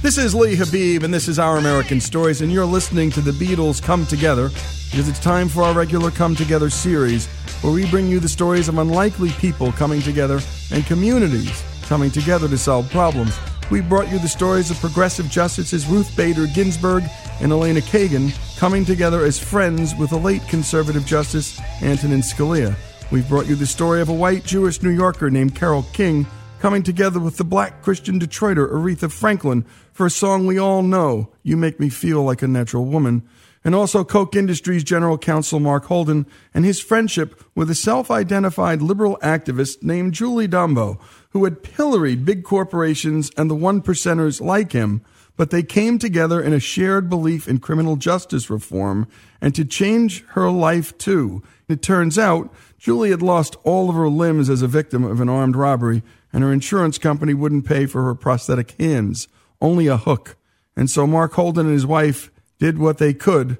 This is Lee Habib, and this is Our American Stories, and you're listening to the Beatles Come Together because it's time for our regular Come Together series where we bring you the stories of unlikely people coming together and communities coming together to solve problems. We brought you the stories of progressive justices Ruth Bader Ginsburg and Elena Kagan coming together as friends with the late conservative justice Antonin Scalia. We've brought you the story of a white Jewish New Yorker named Carole King coming together with the black Christian Detroiter Aretha Franklin for a song we all know, You Make Me Feel Like a Natural Woman, and also Koch Industries General Counsel Mark Holden and his friendship with a self identified liberal activist named Julie Dumbo, who had pilloried big corporations and the one percenters like him, but they came together in a shared belief in criminal justice reform and to change her life too. It turns out Julie had lost all of her limbs as a victim of an armed robbery and her insurance company wouldn't pay for her prosthetic hands, only a hook. And so Mark Holden and his wife did what they could,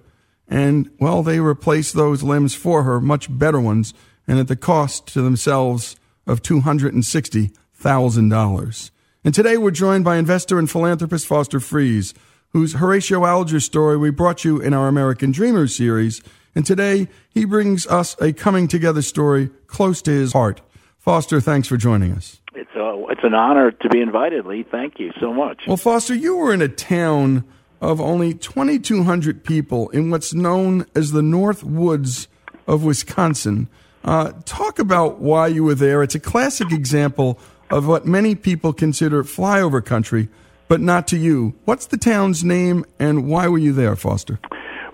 and, well, they replaced those limbs for her, much better ones, and at the cost to themselves of $260,000. And today we're joined by investor and philanthropist Foster Friess, whose Horatio Alger story we brought you in our American Dreamers series. And today he brings us a coming together story close to his heart. Foster, thanks for joining us. It's a, it's an honor to be invited, Lee. Thank you so much. Well, Foster, you were in a town of only 2,200 people in what's known as the North Woods of Wisconsin. Uh, talk about why you were there. It's a classic example of what many people consider flyover country, but not to you. What's the town's name, and why were you there, Foster?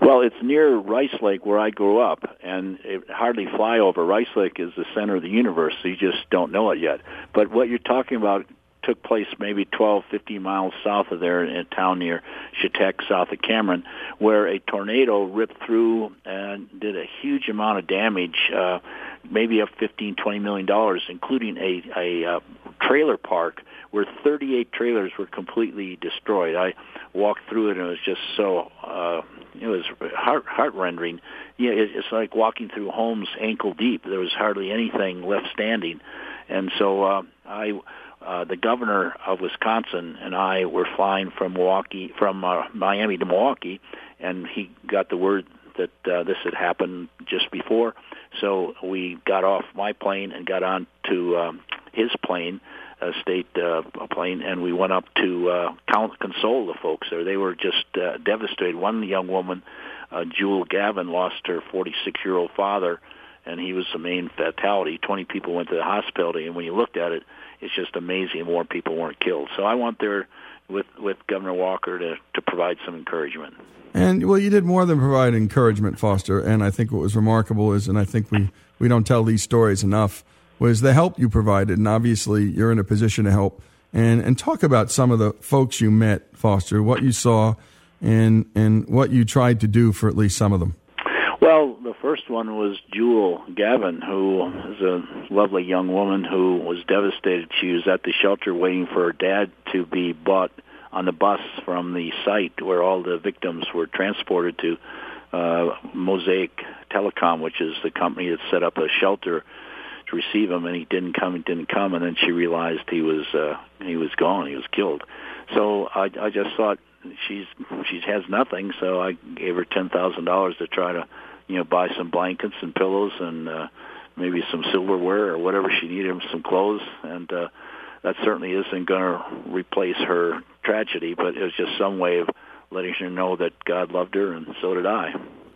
Well, it's near Rice Lake where I grew up, and it hardly fly over. Rice Lake is the center of the universe, so you just don't know it yet. But what you're talking about took place maybe 12, 15 miles south of there in a town near Chetek, south of Cameron, where a tornado ripped through and did a huge amount of damage, uh, maybe up 15, 20 million dollars, including a, a uh, trailer park where 38 trailers were completely destroyed. I walked through it and it was just so uh, it was heart heart Yeah, it, it's like walking through homes ankle deep. There was hardly anything left standing, and so uh, I. Uh, the governor of Wisconsin and I were flying from Milwaukee, from uh, Miami to Milwaukee, and he got the word that uh, this had happened just before. So we got off my plane and got on to um, his plane, a state uh, plane, and we went up to uh, console the folks there. They were just uh, devastated. One young woman, uh, Jewel Gavin, lost her 46-year-old father, and he was the main fatality. 20 people went to the hospital, and when you looked at it, it's just amazing more people weren't killed. So I went there with with Governor Walker to to provide some encouragement. And well, you did more than provide encouragement, Foster. And I think what was remarkable is, and I think we we don't tell these stories enough was the help you provided, and obviously you're in a position to help. And and talk about some of the folks you met, Foster, what you saw, and and what you tried to do for at least some of them. Well, the first one was Jewel Gavin, who is a lovely young woman who was devastated. She was at the shelter waiting for her dad to be bought on the bus from the site where all the victims were transported to uh, Mosaic Telecom, which is the company that set up a shelter to receive him, and he didn't come. He didn't come, and then she realized he was uh, he was gone. He was killed. So I, I just thought she's she has nothing, so I gave her ten thousand dollars to try to you know buy some blankets and pillows and uh, maybe some silverware or whatever she needed, some clothes, and uh, that certainly isn't going to replace her tragedy, but it was just some way of letting her know that God loved her, and so did I.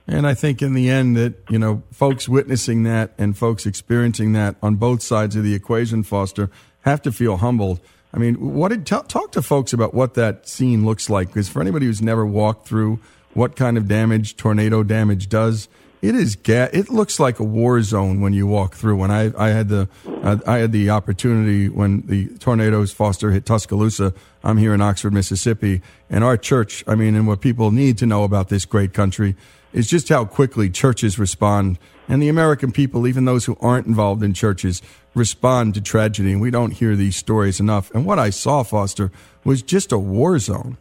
And I think in the end that, you know, folks witnessing that and folks experiencing that on both sides of the equation, Foster, have to feel humbled. I mean, what did t- talk to folks about what that scene looks like? Because for anybody who's never walked through what kind of damage tornado damage does, it is ga- it looks like a war zone when you walk through. When I, I had the uh, I had the opportunity when the tornadoes Foster hit Tuscaloosa. I'm here in Oxford, Mississippi, and our church. I mean, and what people need to know about this great country is just how quickly churches respond. And the American people, even those who aren't involved in churches, respond to tragedy. And we don't hear these stories enough. And what I saw, Foster, was just a war zone.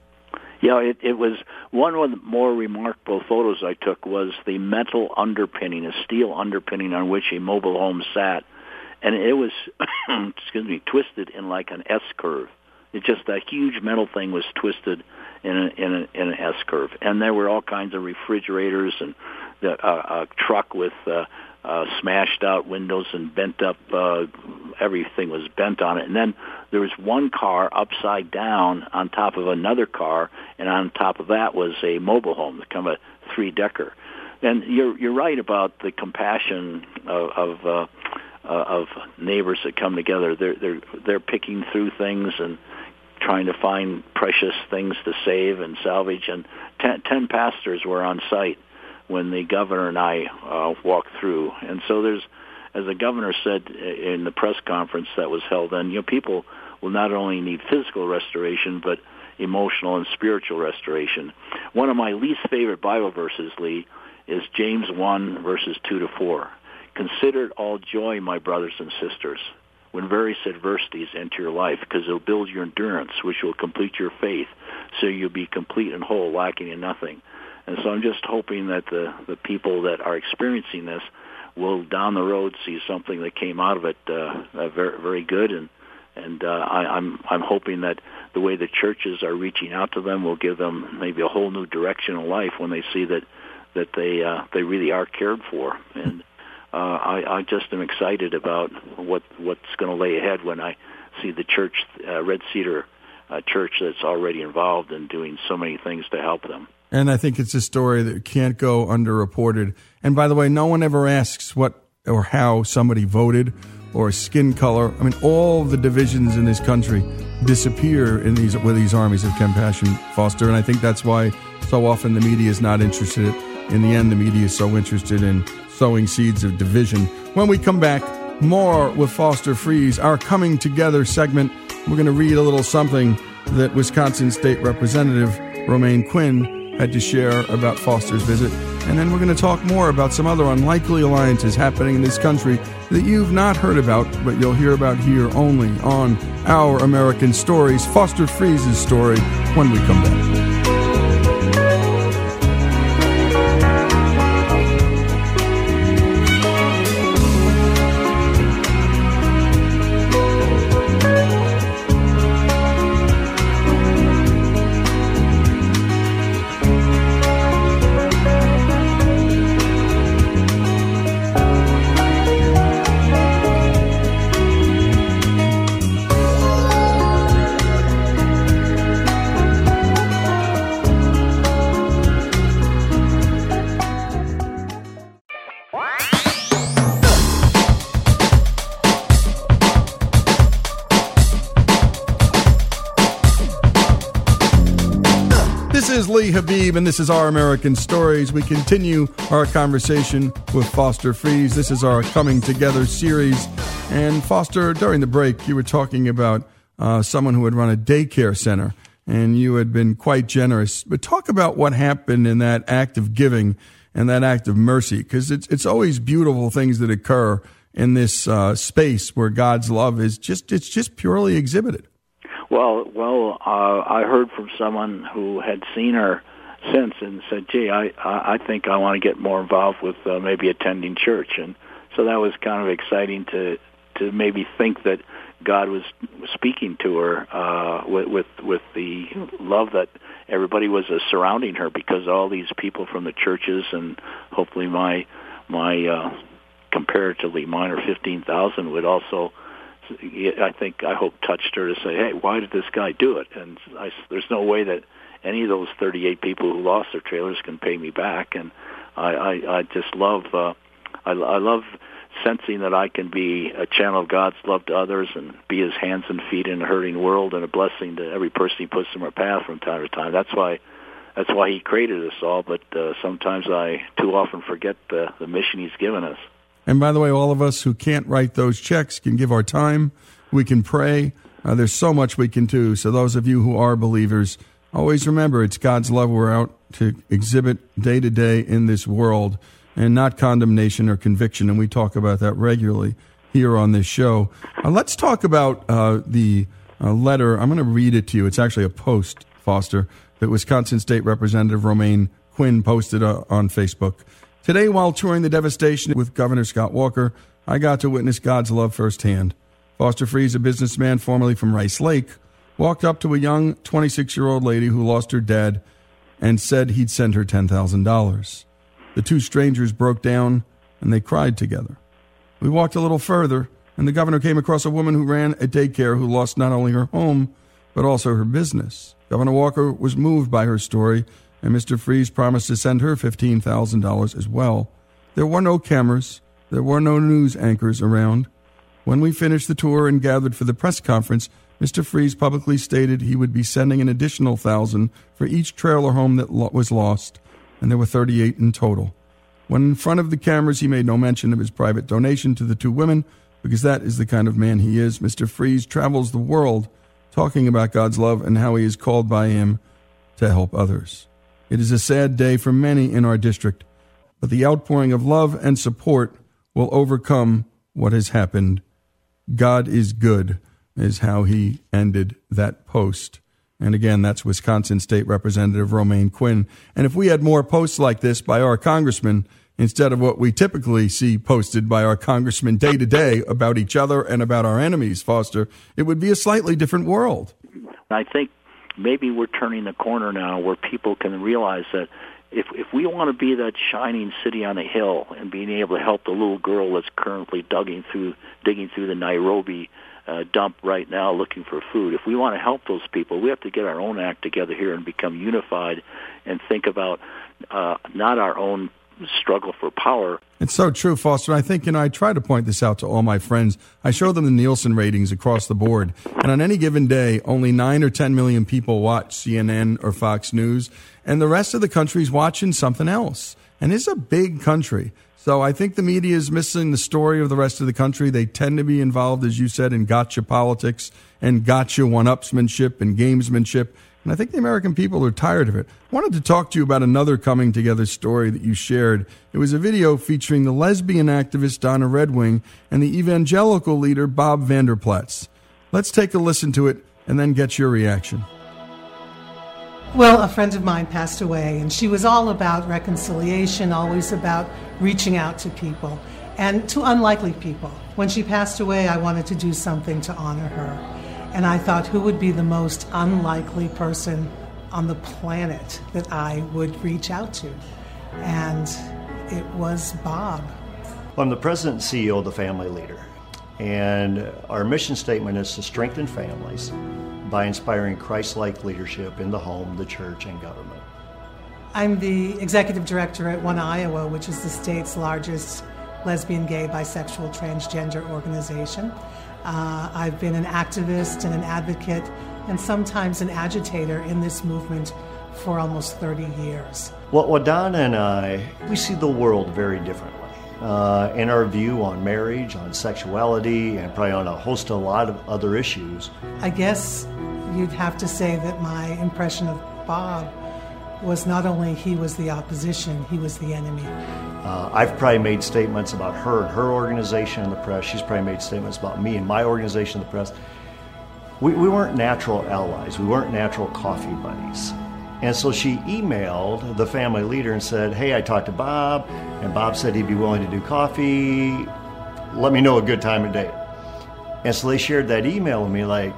Yeah, it, it was one of the more remarkable photos I took was the metal underpinning, a steel underpinning on which a mobile home sat, and it was, excuse me, twisted in like an S curve. It just that huge metal thing was twisted in a, in, a, in an S curve, and there were all kinds of refrigerators and the, uh, a truck with uh, uh, smashed out windows and bent up. Uh, everything was bent on it. And then there was one car upside down on top of another car, and on top of that was a mobile home, kind of a three decker. And you're you're right about the compassion of. of uh, uh, of neighbors that come together. They're they're they're picking through things and trying to find precious things to save and salvage. And ten, ten pastors were on site when the governor and I uh, walked through. And so there's, as the governor said in the press conference that was held, then you know people will not only need physical restoration but emotional and spiritual restoration. One of my least favorite Bible verses, Lee, is James 1 verses 2 to 4. Consider it all joy, my brothers and sisters, when various adversities enter your life, because it'll build your endurance, which will complete your faith, so you'll be complete and whole, lacking in nothing. And so I'm just hoping that the, the people that are experiencing this will down the road see something that came out of it uh, uh, very very good and and uh, I, I'm I'm hoping that the way the churches are reaching out to them will give them maybe a whole new direction in life when they see that that they uh, they really are cared for and uh, I, I just am excited about what what's going to lay ahead when I see the church uh, Red Cedar uh, Church that's already involved in doing so many things to help them. And I think it's a story that can't go underreported. And by the way, no one ever asks what or how somebody voted or skin color. I mean, all the divisions in this country disappear in these with these armies of compassion, Foster. And I think that's why so often the media is not interested. In the end, the media is so interested in sowing seeds of division. When we come back, more with Foster Friess, our coming together segment. We're going to read a little something that Wisconsin State Representative Romaine Quinn had to share about Foster's visit. And then we're going to talk more about some other unlikely alliances happening in this country that you've not heard about, but you'll hear about here only on Our American Stories, Foster Friess's story, when we come back. Habib, and this is Our American Stories. We continue our conversation with Foster Friess. This is our Coming Together series. And Foster, during the break, you were talking about uh, someone who had run a daycare center, and you had been quite generous. But talk about what happened in that act of giving and that act of mercy, because it's, it's always beautiful things that occur in this uh, space where God's love is just, it's just purely exhibited. Well, well, uh, I heard from someone who had seen her since and said, "Gee, I I think I want to get more involved with uh, maybe attending church." And so that was kind of exciting to to maybe think that God was speaking to her uh, with, with with the love that everybody was uh, surrounding her because all these people from the churches and hopefully my my uh, comparatively minor fifteen thousand would also I think I hope touched her to say, "Hey, why did this guy do it?" And I, there's no way that any of those 38 people who lost their trailers can pay me back. And I, I, I just love, uh, I, I love sensing that I can be a channel of God's love to others and be His hands and feet in a hurting world and a blessing to every person He puts in our path from time to time. That's why. That's why he created us all, but uh, sometimes I too often forget the, the mission he's given us. And by the way, all of us who can't write those checks can give our time. We can pray. Uh, there's so much we can do. So, those of you who are believers, always remember it's God's love we're out to exhibit day to day in this world and not condemnation or conviction. And we talk about that regularly here on this show. Uh, let's talk about uh, the uh, letter. I'm going to read it to you. It's actually a post, Foster, that Wisconsin State Representative Romaine Quinn posted uh, on Facebook. Today, while touring the devastation with Governor Scott Walker, I got to witness God's love firsthand. Foster Friess, a businessman formerly from Rice Lake, walked up to a young 26 year old lady who lost her dad and said he'd send her $10,000. The two strangers broke down and they cried together. We walked a little further, and the governor came across a woman who ran a daycare who lost not only her home, but also her business. Governor Walker was moved by her story, and Mr. Friess promised to send her $15,000 as well. There were no cameras, there were no news anchors around. When we finished the tour and gathered for the press conference, Mr. Friess publicly stated he would be sending an additional thousand for each trailer home that lo- was lost, and there were 38 in total. When in front of the cameras, he made no mention of his private donation to the two women, because that is the kind of man he is. Mr. Friess travels the world talking about God's love and how he is called by him to help others. It is a sad day for many in our district, but the outpouring of love and support will overcome what has happened. God is good, is how he ended that post. And again, that's Wisconsin State Representative Romaine Quinn. And if we had more posts like this by our congressmen, instead of what we typically see posted by our congressmen day to day about each other and about our enemies, Foster, it would be a slightly different world. I think maybe we're turning the corner now where people can realize that if if we want to be that shining city on a hill and being able to help the little girl that's currently digging through digging through the Nairobi uh, dump right now looking for food, if we want to help those people, we have to get our own act together here and become unified and think about uh, not our own struggle for power. It's so true, Foster. I think, you know, I try to point this out to all my friends. I show them the Nielsen ratings across the board. And on any given day, only nine or 10 million people watch CNN or Fox News, and the rest of the country's watching something else. And it's a big country. So I think the media is missing the story of the rest of the country. They tend to be involved, as you said, in gotcha politics and gotcha one upsmanship and gamesmanship. And I think the American people are tired of it. I wanted to talk to you about another coming together story that you shared. It was a video featuring the lesbian activist Donna Redwing and the evangelical leader Bob Vander Plaats. Let's take a listen to it and then get your reaction. Well, a friend of mine passed away, and she was all about reconciliation, always about reaching out to people and to unlikely people. When she passed away, I wanted to do something to honor her. And I thought, who would be the most unlikely person on the planet that I would reach out to? And it was Bob. Well, I'm the president and CEO of the Family Leader. And our mission statement is to strengthen families by inspiring Christ like leadership in the home, the church, and government. I'm the executive director at One Iowa, which is the state's largest lesbian, gay, bisexual, transgender organization. Uh, I've been an activist and an advocate and sometimes an agitator in this movement for almost 30 years. Well, Donna and I, we see the world very differently. Uh, in our view on marriage, on sexuality, and probably on a host of a lot of other issues. I guess you'd have to say that my impression of Bob was not only he was the opposition, he was the enemy. Uh, I've probably made statements about her and her organization in the press. She's probably made statements about me and my organization in the press. We, we weren't natural allies, we weren't natural coffee buddies. And so she emailed the family leader and said, Hey, I talked to Bob, and Bob said he'd be willing to do coffee. Let me know a good time of day. And so they shared that email with me, like,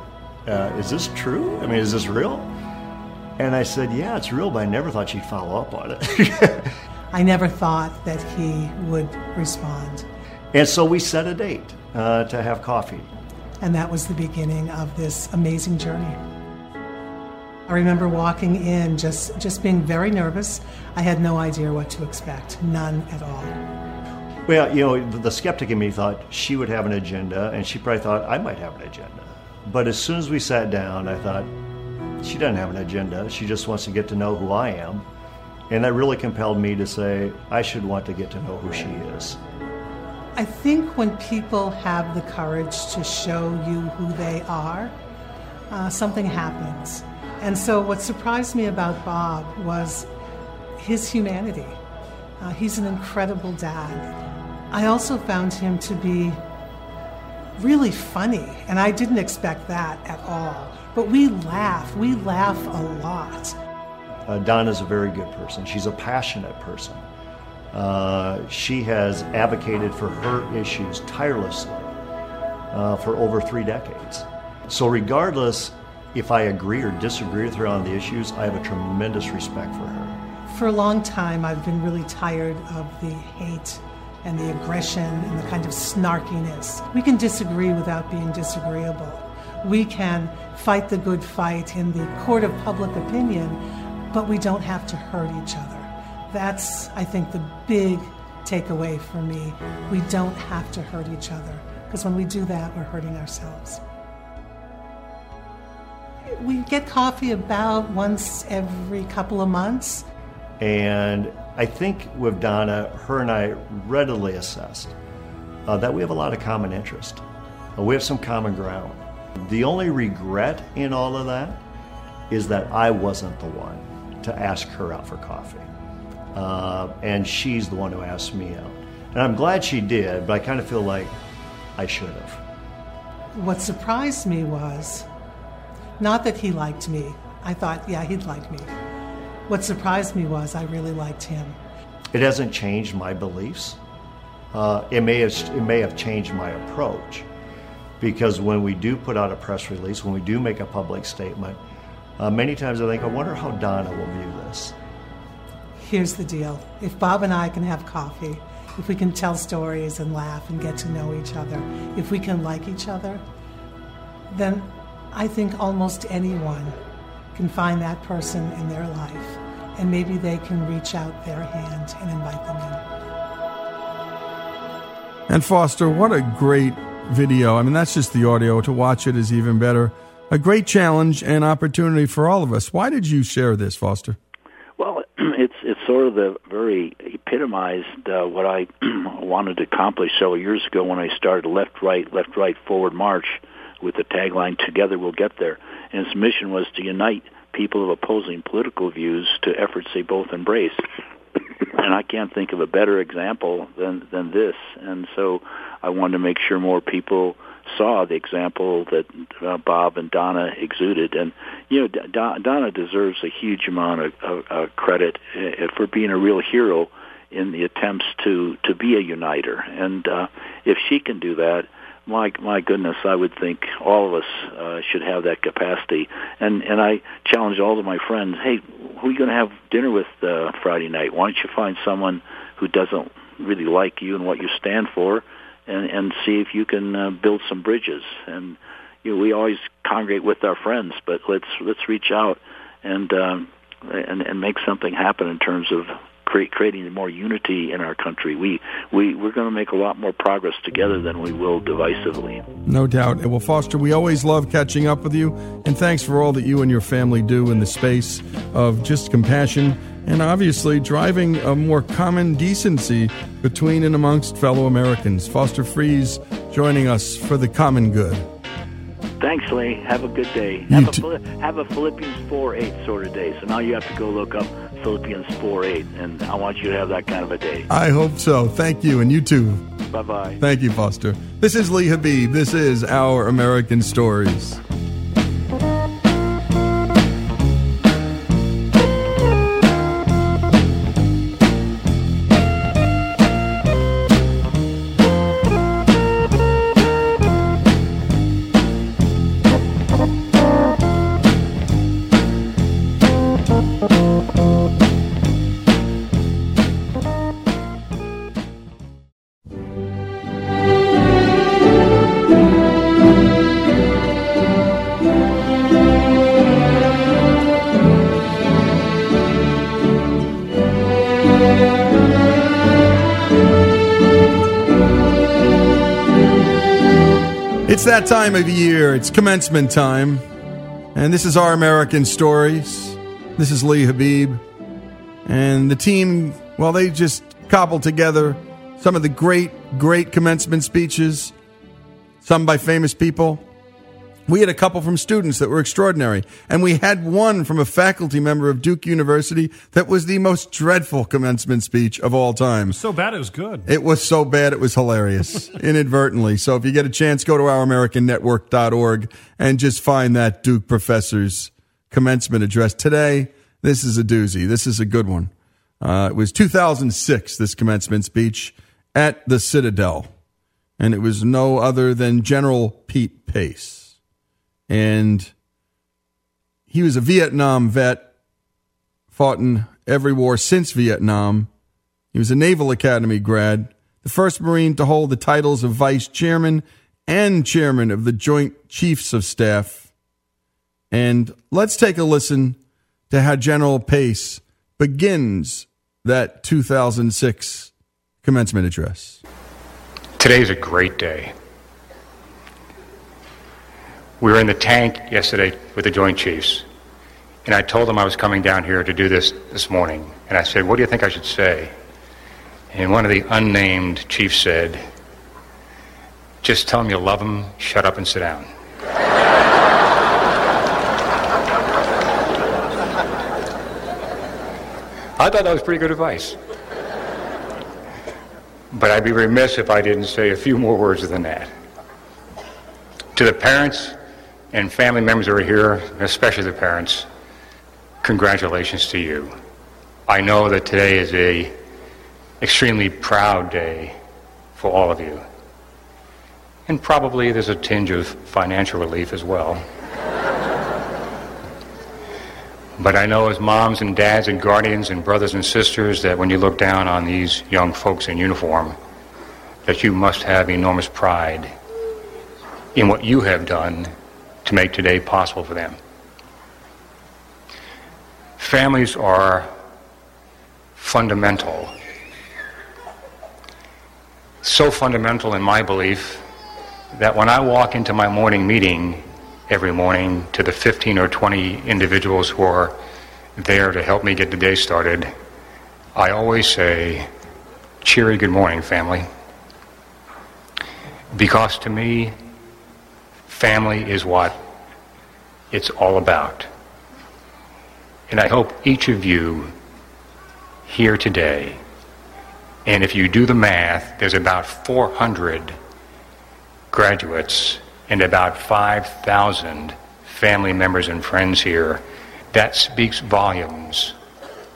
uh, Is this true? I mean, is this real? And I said, Yeah, it's real, but I never thought she'd follow up on it. I never thought that he would respond. And so we set a date uh, to have coffee. And that was the beginning of this amazing journey. I remember walking in just, just being very nervous. I had no idea what to expect, none at all. Well, you know, the skeptic in me thought she would have an agenda, and she probably thought I might have an agenda. But as soon as we sat down, I thought, she doesn't have an agenda. She just wants to get to know who I am. And that really compelled me to say, I should want to get to know who she is. I think when people have the courage to show you who they are, uh, something happens. And so, what surprised me about Bob was his humanity. Uh, he's an incredible dad. I also found him to be really funny, and I didn't expect that at all. But we laugh, we laugh a lot. uh, Donna's a very good person. She's a passionate person. Uh, she has advocated for her issues tirelessly uh, for over three decades. So, regardless if I agree or disagree with her on the issues, I have a tremendous respect for her. For a long time, I've been really tired of the hate and the aggression and the kind of snarkiness. We can disagree without being disagreeable. We can fight the good fight in the court of public opinion, but we don't have to hurt each other. That's, I think, the big takeaway for me. We don't have to hurt each other, because when we do that, we're hurting ourselves. We get coffee about once every couple of months. And I think with Donna, her and I readily assessed uh, that we have a lot of common interest. Uh, we have some common ground. The only regret in all of that is that I wasn't the one to ask her out for coffee. Uh, and she's the one who asked me out. And I'm glad she did, but I kind of feel like I should have. What surprised me was not that he liked me. I thought, yeah, he'd like me. What surprised me was I really liked him. It hasn't changed my beliefs. Uh, it may have it may have changed my approach because when we do put out a press release, when we do make a public statement, uh, many times I think, I wonder how Donna will view this. Here's the deal: if Bob and I can have coffee, if we can tell stories and laugh and get to know each other, if we can like each other, then I think almost anyone can find that person in their life, and maybe they can reach out their hand and invite them in. And Foster, what a great video. I mean, that's just the audio. To watch it is even better. A great challenge and opportunity for all of us. Why did you share this, Foster? Well, it's it's sort of the very epitomized uh, what I wanted to accomplish several years ago when I started Left Right Left Right Forward March with the tagline "Together We'll Get There." and its mission was to unite people of opposing political views to efforts they both embrace. And I can't think of a better example than than this. And so I wanted to make sure more people saw the example that uh, Bob and Donna exuded. And you know, D- Donna deserves a huge amount of, of, of credit uh, for being a real hero in the attempts to to be a uniter. And uh, if she can do that, my my goodness, I would think all of us uh, should have that capacity. And and I challenge all of my friends, hey, who are you going to have dinner with uh, Friday night? Why don't you find someone who doesn't really like you and what you stand for, and and see if you can uh, build some bridges. And you know, we always congregate with our friends, but let's let's reach out and um, and and make something happen in terms of create, creating more unity in our country. We, we, we're going to make a lot more progress together than we will divisively. No doubt. And Well, Foster, we always love catching up with you, and thanks for all that you and your family do in the space of just compassion and obviously driving a more common decency between and amongst fellow Americans. Foster Friess joining us for the common good. Thanks, Lee. Have a good day. Have a, have a Philippians 4 8 sort of day. So now you have to go look up Philippians 4 8, and I want you to have that kind of a day. I hope so. Thank you, and you too. Bye bye. Thank you, Foster. This is Lee Habib. This is Our American Stories. That time of year. It's commencement time. And this is Our American Stories. This is Lee Habib. And the team, well, they just cobbled together some of the great, great commencement speeches, some by famous people. We had a couple from students that were extraordinary, and we had one from a faculty member of Duke University that was the most dreadful commencement speech of all time. So bad it was good. It was so bad it was hilarious, inadvertently. So if you get a chance, go to ouramericannetwork.org and just find that Duke professor's commencement address today. This is a doozy. This is a good one. Uh, it was 2006, this commencement speech at the Citadel. And it was no other than General Pete Pace. And he was a Vietnam vet, fought in every war since Vietnam. He was a Naval Academy grad, the first Marine to hold the titles of Vice Chairman and Chairman of the Joint Chiefs of Staff. And let's take a listen to how General Pace begins that 2006 commencement address. Today is a great day. We were in the tank yesterday with the Joint Chiefs, and I told them I was coming down here to do this this morning. And I said, What do you think I should say? And one of the unnamed chiefs said, Just tell them you love them, shut up, and sit down. I thought that was pretty good advice. But I'd be remiss if I didn't say a few more words than that. To the parents and family members who are here, especially the parents, congratulations to you. I know that today is a extremely proud day for all of you. And probably there's a tinge of financial relief as well. But I know as moms and dads and guardians and brothers and sisters that when you look down on these young folks in uniform, that you must have enormous pride in what you have done to make today possible for them. Families are fundamental. So fundamental in my belief that when I walk into my morning meeting every morning to the 15 or 20 individuals who are there to help me get the day started, I always say, cheery good morning, family. Because to me, family is what it's all about. And I hope each of you here today, and if you do the math, there's about 400 graduates and about 5,000 family members and friends here. That speaks volumes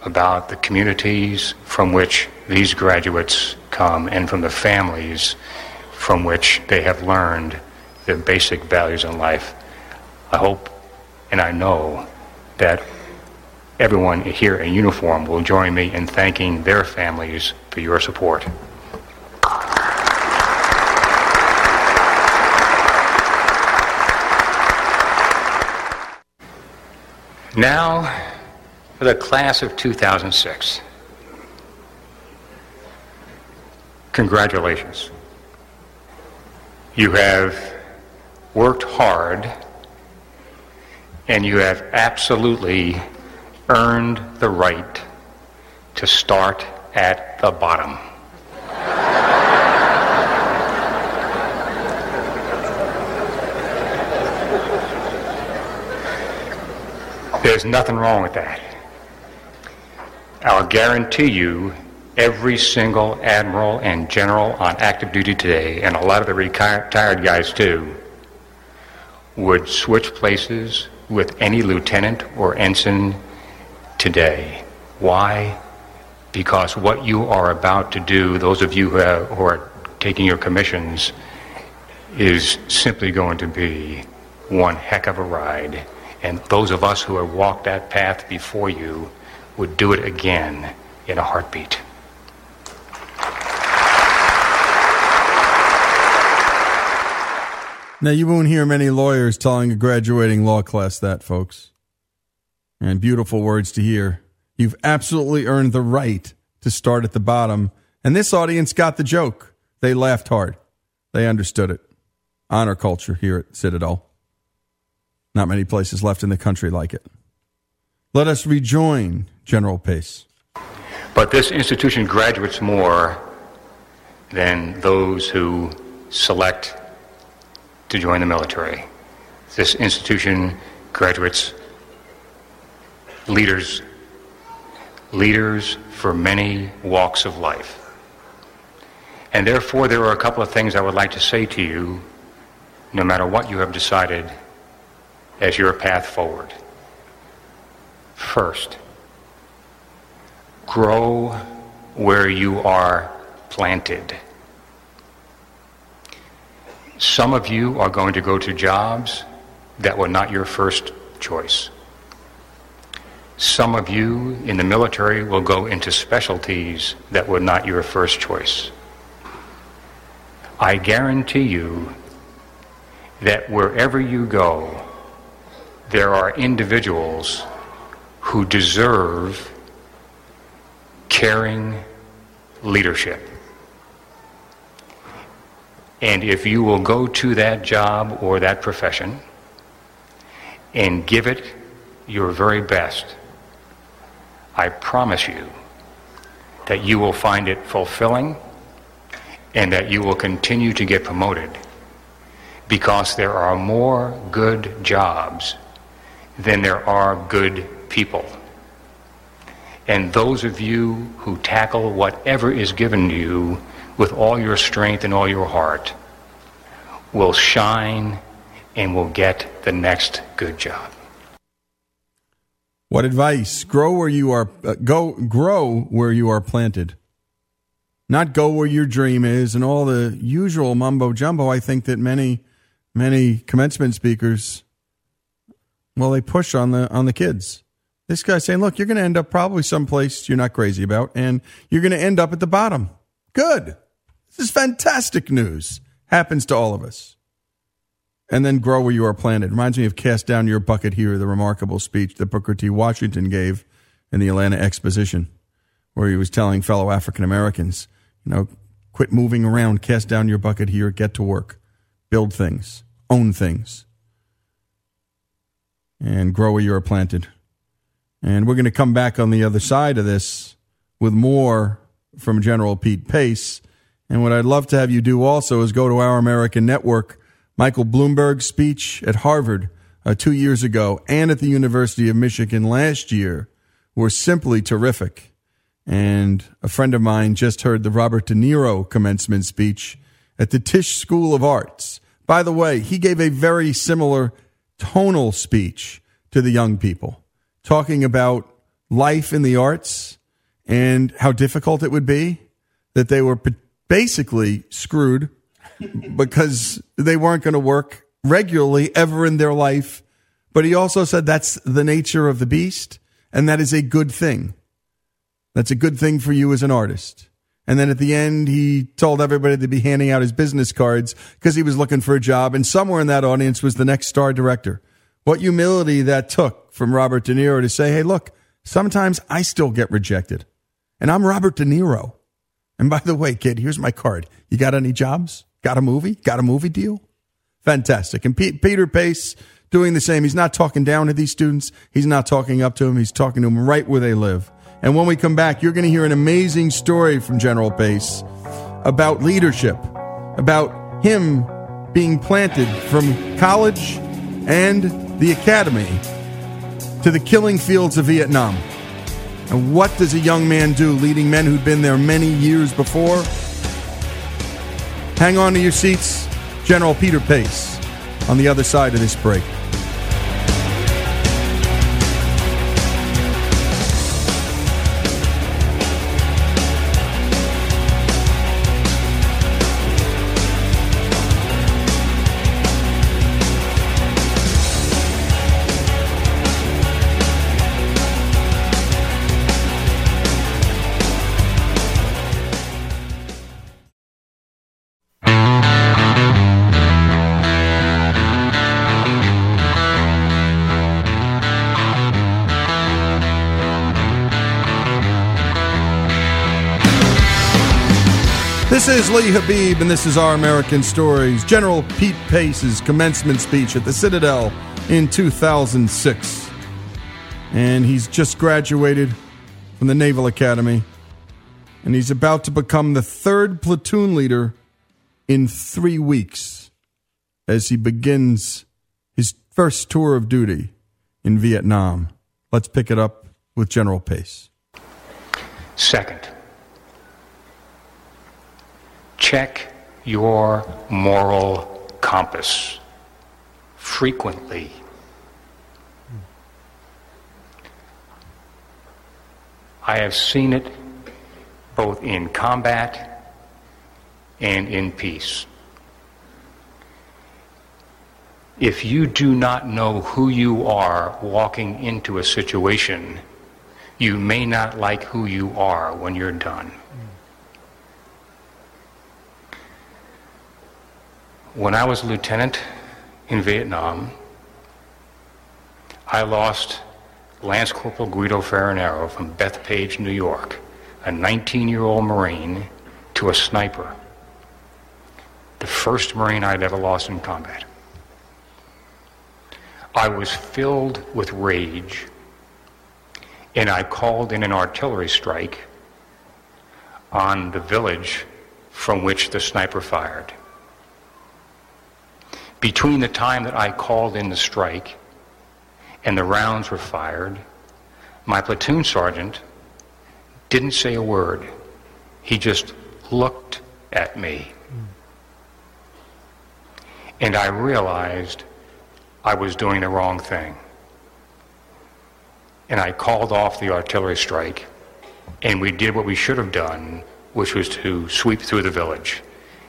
about the communities from which these graduates come and from the families from which they have learned the basic values in life. I hope and I know that everyone here in uniform will join me in thanking their families for your support. Now, for the class of 2006. Congratulations. You have worked hard and you have absolutely earned the right to start at the bottom. There's nothing wrong with that. I'll guarantee you every single admiral and general on active duty today, and a lot of the retired guys too, would switch places with any lieutenant or ensign today. Why? Because what you are about to do, those of you who, have, who are taking your commissions, is simply going to be one heck of a ride. And those of us who have walked that path before you would do it again in a heartbeat. Now, you won't hear many lawyers telling a graduating law class that, folks. And beautiful words to hear. You've absolutely earned the right to start at the bottom. And this audience got the joke. They laughed hard. They understood it. Honor culture here at Citadel. Not many places left in the country like it. Let us rejoin General Pace. But this institution graduates more than those who select to join the military. This institution graduates leaders, leaders for many walks of life. And therefore, there are a couple of things I would like to say to you, no matter what you have decided as your path forward. First, grow where you are planted. Some of you are going to go to jobs that were not your first choice. Some of you in the military will go into specialties that were not your first choice. I guarantee you that wherever you go, there are individuals who deserve caring leadership. And if you will go to that job or that profession and give it your very best, I promise you that you will find it fulfilling and that you will continue to get promoted because there are more good jobs than there are good people. And those of you who tackle whatever is given you with all your strength and all your heart will shine and will get the next good job. What advice? Grow where you are uh, go grow where you are planted. Not go where your dream is and all the usual mumbo jumbo I think that many many commencement speakers well they push on the on the kids. This guy's saying, "Look, you're going to end up probably someplace you're not crazy about and you're going to end up at the bottom." Good. This is fantastic news. Happens to all of us and then grow where you are planted. Reminds me of Cast Down Your Bucket Here, the remarkable speech that Booker T. Washington gave in the Atlanta Exposition, where he was telling fellow African Americans, you know, quit moving around, cast down your bucket here, get to work, build things, own things, and grow where you are planted. And we're going to come back on the other side of this with more from General Pete Pace. And what I'd love to have you do also is go to our American Network Michael Bloomberg's speech at Harvard uh, two years ago and at the University of Michigan last year were simply terrific. And a friend of mine just heard the Robert De Niro commencement speech at the Tisch School of Arts. By the way, he gave a very similar tonal speech to the young people, talking about life in the arts and how difficult it would be, that they were basically screwed because they weren't going to work regularly ever in their life. But he also said that's the nature of the beast, and that is a good thing. That's a good thing for you as an artist. And then at the end, he told everybody to be handing out his business cards because he was looking for a job. And somewhere in that audience was the next star director. What humility that took from Robert De Niro to say, hey, look, sometimes I still get rejected. And I'm Robert De Niro. And by the way, kid, here's my card. You got any jobs? Got a movie? Got a movie deal? Fantastic. And P- Peter Pace doing the same. He's not talking down to these students. He's not talking up to them. He's talking to them right where they live. And when we come back, you're going to hear an amazing story from General Pace about leadership, about him being planted from college and the academy to the killing fields of Vietnam. And what does a young man do leading men who'd been there many years before? Hang on to your seats. General Peter Pace on the other side of this break. Is Lee Habib, and this is Our American Stories. General Pete Pace's commencement speech at the Citadel in 2006. And he's just graduated from the Naval Academy, and he's about to become the third platoon leader in three weeks as he begins his first tour of duty in Vietnam. Let's pick it up with General Pace. Second, Check your moral compass frequently. I have seen it both in combat and in peace. If you do not know who you are walking into a situation, you may not like who you are when you're done. When I was a lieutenant in Vietnam, I lost Lance Corporal Guido Farinaro from Bethpage, New York, a 19 year old Marine, to a sniper. The first Marine I'd ever lost in combat. I was filled with rage, and I called in an artillery strike on the village from which the sniper fired. Between the time that I called in the strike and the rounds were fired, my platoon sergeant didn't say a word. He just looked at me. And I realized I was doing the wrong thing. And I called off the artillery strike, and we did what we should have done, which was to sweep through the village.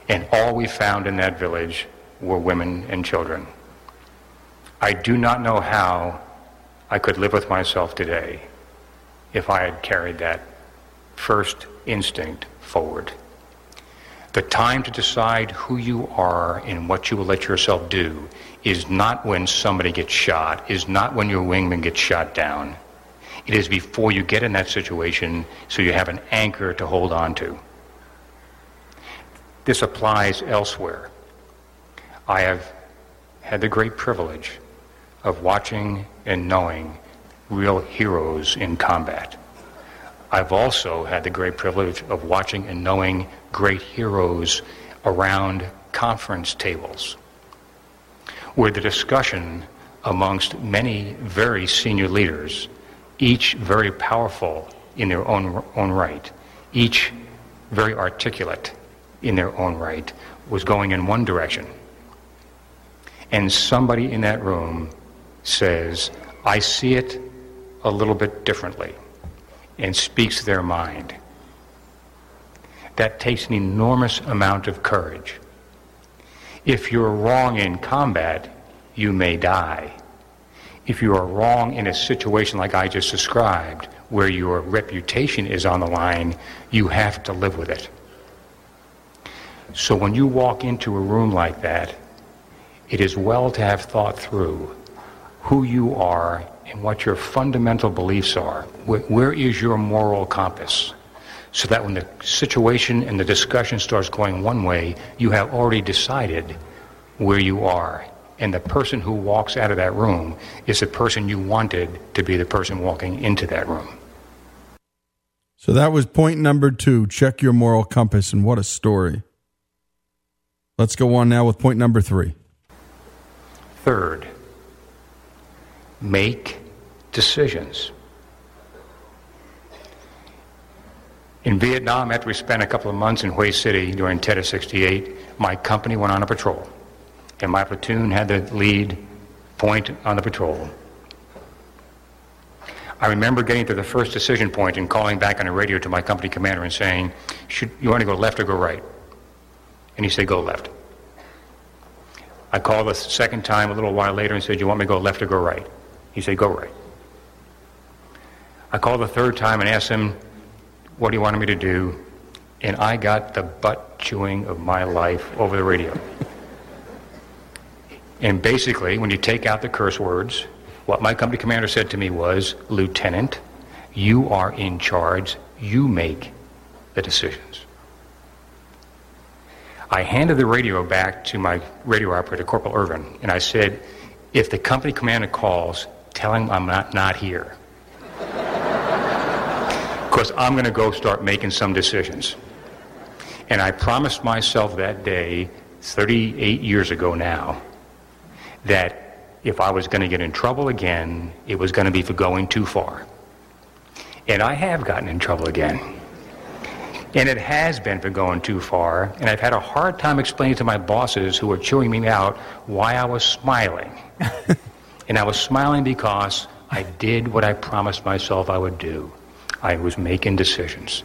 And all we found in that village were women and children. I do not know how I could live with myself today if I had carried that first instinct forward. The time to decide who you are and what you will let yourself do is not when somebody gets shot, is not when your wingman gets shot down. It is before you get in that situation so you have an anchor to hold on to. This applies elsewhere. I have had the great privilege of watching and knowing real heroes in combat. I've also had the great privilege of watching and knowing great heroes around conference tables, where the discussion amongst many very senior leaders, each very powerful in their own, own right, each very articulate in their own right, was going in one direction and somebody in that room says, I see it a little bit differently, and speaks their mind, that takes an enormous amount of courage. If you're wrong in combat, you may die. If you are wrong in a situation like I just described, where your reputation is on the line, you have to live with it. So when you walk into a room like that, it is well to have thought through who you are and what your fundamental beliefs are. where, where is your moral compass? So that when the situation and the discussion starts going one way, you have already decided where you are. And the person who walks out of that room is the person you wanted to be the person walking into that room. So that was point number two check your moral compass, and what a story. Let's go on now with point number three. Third, make decisions. In Vietnam, after we spent a couple of months in Hue City during Tet 68, my company went on a patrol, and my platoon had the lead point on the patrol. I remember getting to the first decision point and calling back on the radio to my company commander and saying, Should, You want to go left or go right? And he said, Go left. I called the second time a little while later and said, You want me to go left or go right? He said, Go right. I called the third time and asked him, What do you want me to do? And I got the butt chewing of my life over the radio. and basically, when you take out the curse words, what my company commander said to me was, Lieutenant, you are in charge. You make the decisions. I handed the radio back to my radio operator, Corporal Irvin, and I said, if the company commander calls, tell him I'm not, not here. Because I'm going to go start making some decisions. And I promised myself that day, 38 years ago now, that if I was going to get in trouble again, it was going to be for going too far. And I have gotten in trouble again. And it has been for going too far. And I've had a hard time explaining to my bosses who are chewing me out why I was smiling. and I was smiling because I did what I promised myself I would do. I was making decisions.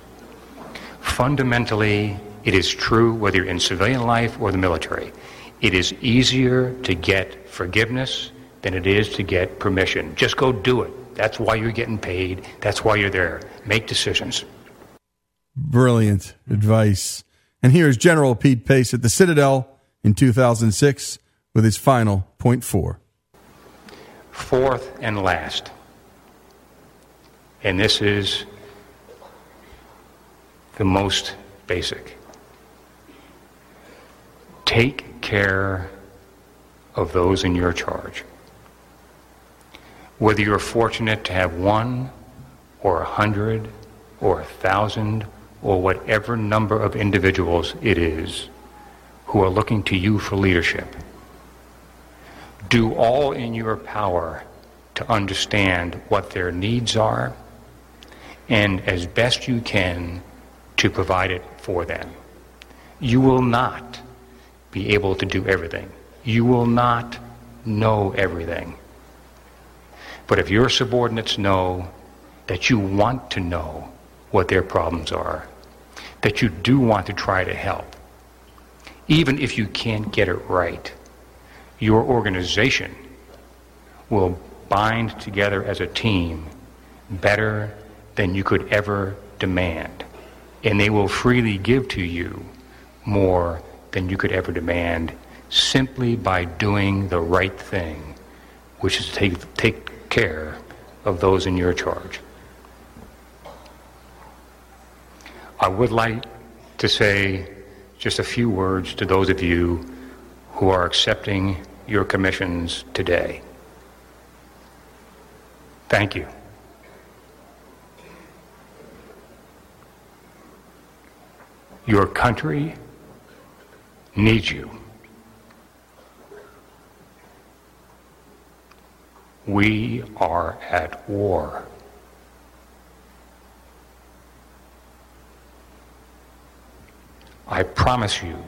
Fundamentally, it is true whether you're in civilian life or the military. It is easier to get forgiveness than it is to get permission. Just go do it. That's why you're getting paid. That's why you're there. Make decisions. Brilliant advice. And here's General Pete Pace at the Citadel in 2006 with his final point four. Fourth and last, and this is the most basic take care of those in your charge. Whether you're fortunate to have one or a hundred or a thousand or whatever number of individuals it is who are looking to you for leadership, do all in your power to understand what their needs are and as best you can to provide it for them. You will not be able to do everything. You will not know everything. But if your subordinates know that you want to know what their problems are, that you do want to try to help, even if you can't get it right, your organization will bind together as a team better than you could ever demand. And they will freely give to you more than you could ever demand simply by doing the right thing, which is to take, take care of those in your charge. I would like to say just a few words to those of you who are accepting your commissions today. Thank you. Your country needs you. We are at war. I promise you,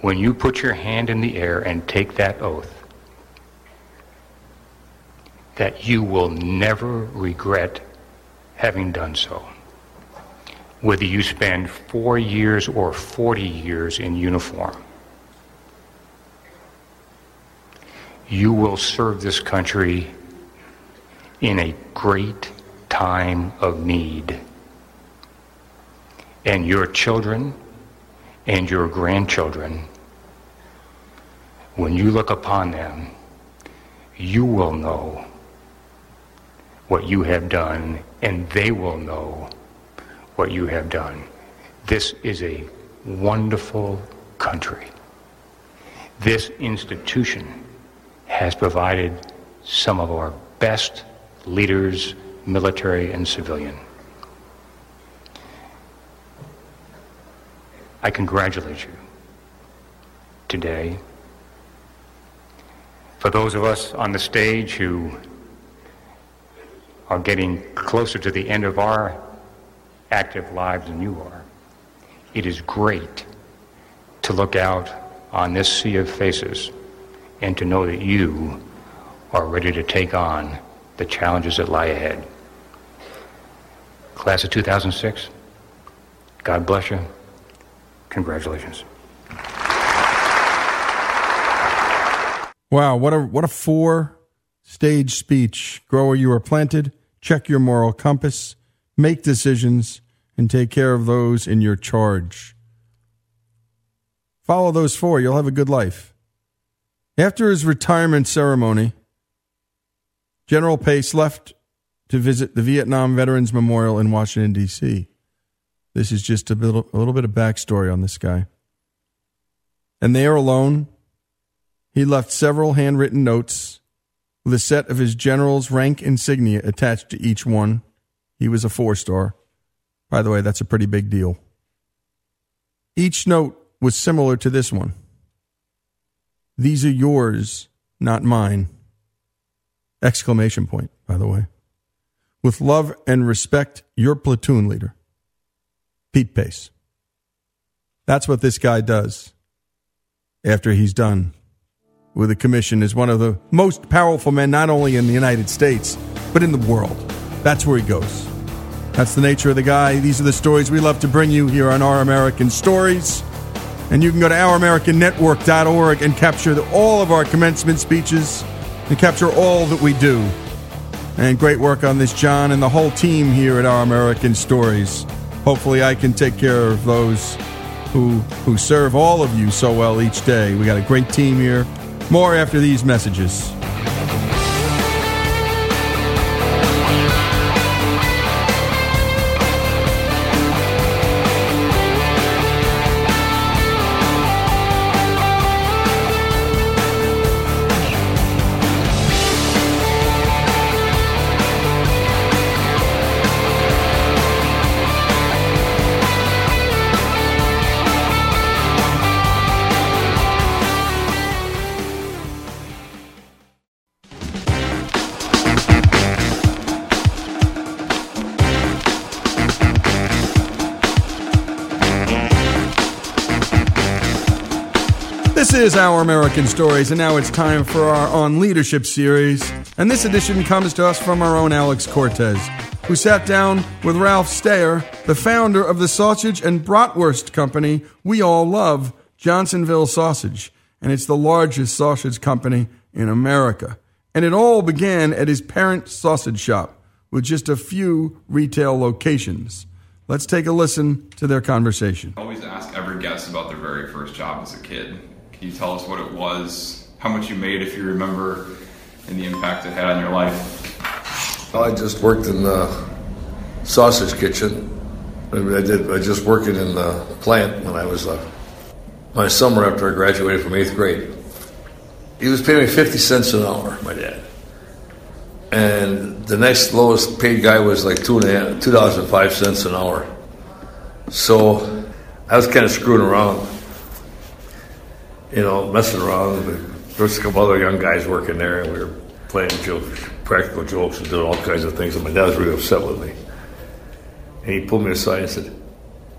when you put your hand in the air and take that oath, that you will never regret having done so whether you spend four years or 40 years in uniform. You will serve this country in a great time of need. And your children and your grandchildren, when you look upon them, you will know what you have done, and they will know what you have done. This is a wonderful country. This institution has provided some of our best leaders, military and civilian. I congratulate you today. For those of us on the stage who are getting closer to the end of our active lives than you are. It is great to look out on this sea of faces and to know that you are ready to take on the challenges that lie ahead. Class of 2006, God bless you. Congratulations. Wow, what a what a four stage speech. Grower, you are planted. Check your moral compass make decisions, and take care of those in your charge. Follow those four, you'll have a good life. After his retirement ceremony, General Pace left to visit the Vietnam Veterans Memorial in Washington, D.C. This is just a little, a little bit of backstory on this guy. And there alone, he left several handwritten notes with a set of his general's rank insignia attached to each one he was a four star. By the way, that's a pretty big deal. Each note was similar to this one. These are yours, not mine. Exclamation point, by the way. With love and respect, your platoon leader, Pete Pace. That's what this guy does after he's done with the commission as one of the most powerful men, not only in the United States, but in the world. that's where he goes. That's the nature of the guy. These are the stories we love to bring you here on Our American Stories. And you can go to ouramericannetwork.org and capture the, all of our commencement speeches and capture all that we do. And great work on this, John, and the whole team here at Our American Stories. Hopefully, I can take care of those who who serve all of you so well each day. We got a great team here. More after these messages. Is Our American Stories, and now it's time for our On Leadership series. And this edition comes to us from our own Alex Cortez, who sat down with Ralph Stayer, the founder of the sausage and bratwurst company we all love, Johnsonville Sausage. And it's the largest sausage company in America. And it all began at his parent sausage shop with just a few retail locations. Let's take a listen to their conversation. I always ask every guest about their very first job as a kid. Can you tell us what it was, how much you made, if you remember, and the impact it had on your life? I just worked in the sausage kitchen. I did. I just working in the plant when I was uh, my summer after I graduated from eighth grade. He was paying me fifty cents an hour, my dad, and the next lowest paid guy was like two and a half, two dollars and five cents an hour. So I was kind of screwing around you know, messing around. There was a couple other young guys working there, and we were playing jokes, practical jokes, and doing all kinds of things. And my dad was really upset with me. And he pulled me aside and said,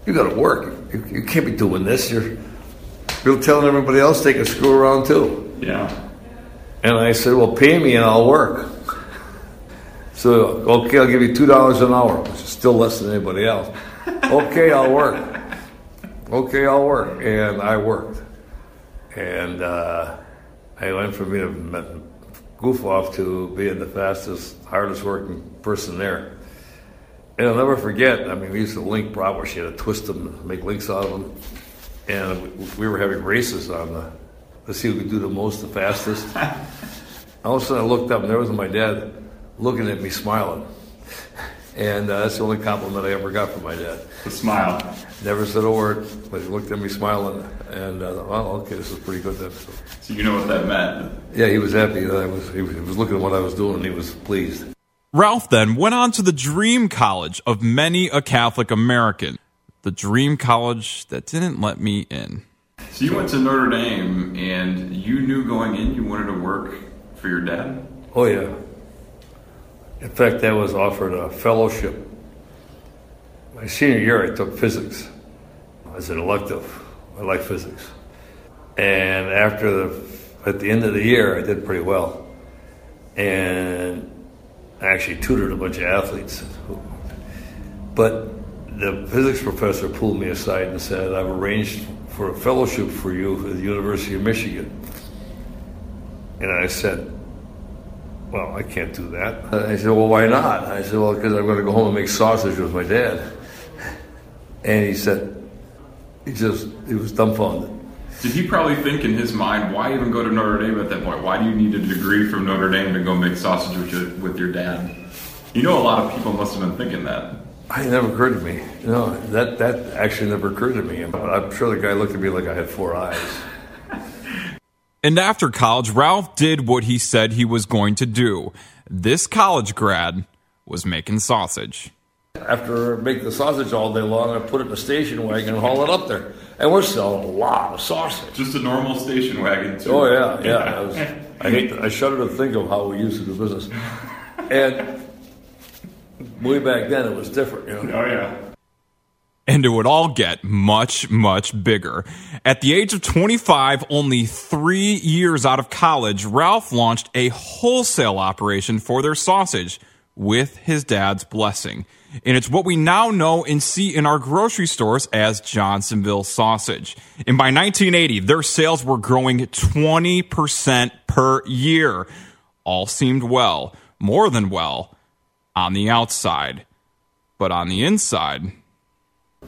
"You got to work. You, you, can't be doing this. You're you're telling everybody else they can screw around too." Yeah. And I said, "Well, pay me and I'll work." So okay, I'll give you two dollars an hour, which is still less than anybody else. okay, I'll work. Okay, I'll work, and I worked and uh, I went from being a goof off to being the fastest, hardest working person there. And I'll never forget. I mean, we used to link bratwurst. She had to twist them, make links out of them, and we were having races on the to see who could do the most, the fastest. All of a sudden, I looked up, and there was my dad looking at me, smiling. And uh, that's the only compliment I ever got from my dad. The smile. Never said a word, but he looked at me smiling, and I uh, well, okay, this is pretty good then. So, so you know what that meant? Yeah, he was happy. That I was. He was looking at what I was doing, and he was pleased. Ralph then went on to the dream college of many a Catholic American, the dream college that didn't let me in. So you went to Notre Dame, and you knew going in you wanted to work for your dad. Oh yeah. In fact, I was offered a fellowship. My senior year, I took physics as an elective. I like physics. And after the, at the end of the year, I did pretty well. And I actually tutored a bunch of athletes. But the physics professor pulled me aside and said, I've arranged for a fellowship for you at the University of Michigan. And I said, well, I can't do that. I said, well, why not? I said, well, because I'm going to go home and make sausage with my dad. And he said, he just, he was dumbfounded. Did he probably think in his mind, why even go to Notre Dame at that point? Why do you need a degree from Notre Dame to go make sausage with your, with your dad? You know, a lot of people must have been thinking that. It never occurred to me. No, that, that actually never occurred to me. But I'm sure the guy looked at me like I had four eyes. And after college, Ralph did what he said he was going to do. This college grad was making sausage. After making the sausage all day long, I put it in a station wagon and haul it up there. And we're selling a lot of sausage. Just a normal station wagon, too. Oh, yeah, yeah. I, was, I, hate to, I shudder to think of how we used to do business. And way back then, it was different. You know? Oh, yeah and it would all get much, much bigger. At the age of 25, only three years out of college, Ralph launched a wholesale operation for their sausage with his dad's blessing. And it's what we now know and see in our grocery stores as Johnsonville sausage. And by 1980, their sales were growing 20% per year. All seemed well, more than well, on the outside. But on the inside,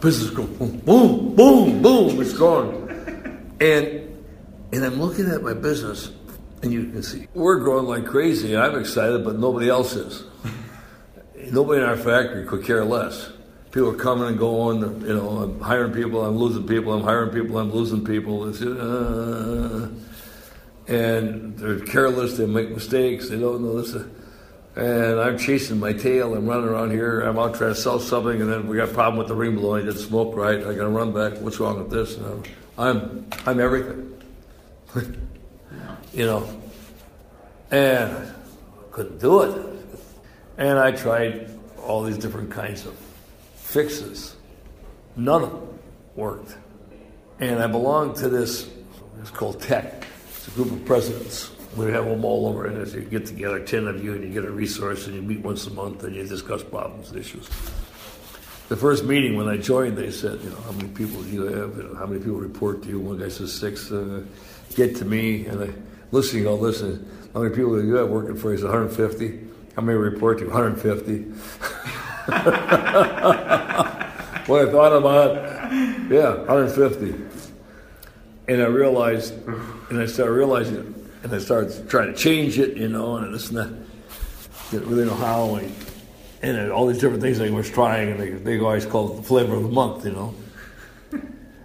business goes boom, boom, boom, boom, it's gone. And and I'm looking at my business, and you can see we're growing like crazy. I'm excited, but nobody else is. nobody in our factory could care less. People are coming and going. You know, I'm hiring people, I'm losing people. I'm hiring people, I'm losing people. It's, uh, and they're careless. They make mistakes. They don't know this. And I'm chasing my tail. I'm running around here. I'm out trying to sell something, and then we got a problem with the ring blowing. I did smoke right. I got to run back. What's wrong with this? And I'm, I'm, I'm everything. you know, and I couldn't do it. And I tried all these different kinds of fixes. None of them worked. And I belonged to this, it's called TEC. It's a group of presidents. We have them all over, and as you get together, 10 of you, and you get a resource, and you meet once a month, and you discuss problems and issues. The first meeting when I joined, they said, you know, how many people do you have? You know, how many people report to you? One guy says six. Uh, get to me, and I listening all this, and how many people do you have working for you? Said 150. How many report to you? 150. what I thought about, yeah, 150. And I realized, and I started realizing and I started trying to change it, you know, and it's not, didn't really know how, and, and all these different things I was trying, and they, they always called it the flavor of the month, you know.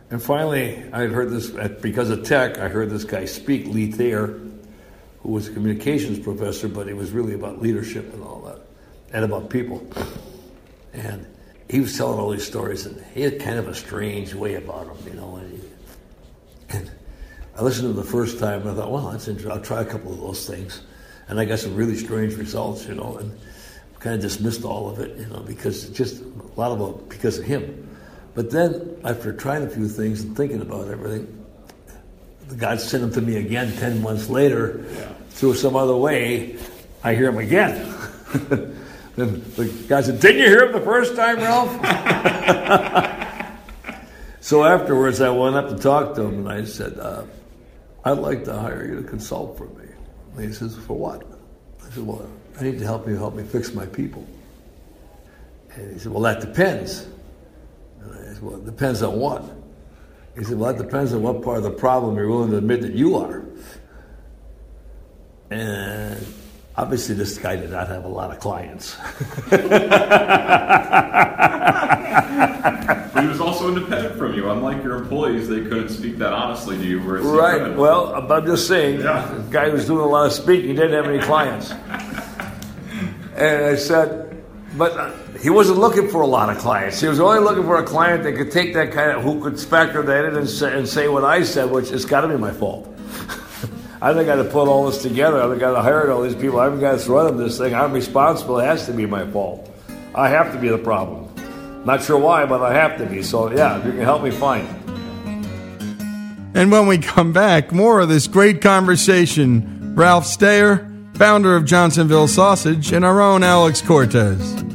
And finally, I had heard this, because of TEC, I heard this guy speak, Lee Thayer, who was a communications professor, but it was really about leadership and all that, and about people. And he was telling all these stories, and he had kind of a strange way about them, you know. And, he, and I listened to him the first time, and I thought, well, that's interesting. I'll try a couple of those things. And I got some really strange results, you know, and kind of dismissed all of it, you know, because just a lot of it because of him. But then, after trying a few things and thinking about everything, God sent him to me again 10 months later yeah. through some other way. I hear him again. and the guy said, Didn't you hear him the first time, Ralph? so afterwards, I went up to talk to him and I said, uh, I'd like to hire you to consult for me. And he says, For what? I said, Well, I need to help you help me fix my people. And he said, Well, that depends. I said, well, it depends on what. He said, well, that depends on what part of the problem you're willing to admit that you are. And obviously, this guy did not have a lot of clients. but he was also independent from you. Unlike your employees, they couldn't speak that honestly to you. right. Well, I'm just saying, yeah. the guy who was doing a lot of speaking He didn't have any clients. and I said, but uh, he wasn't looking for a lot of clients. He was only looking for a client that could take that kind of, who could factor that in and say, and say what I said, which it's got to be my fault. I I got to put all this together. I've got to hire all these people. I haven't got to run this thing. I'm responsible. It has to be my fault. I have to be the problem. Not sure why, but I have to be. So, yeah, you can help me find. And when we come back, more of this great conversation. Ralph Stayer, founder of Johnsonville Sausage, and our own Alex Cortez.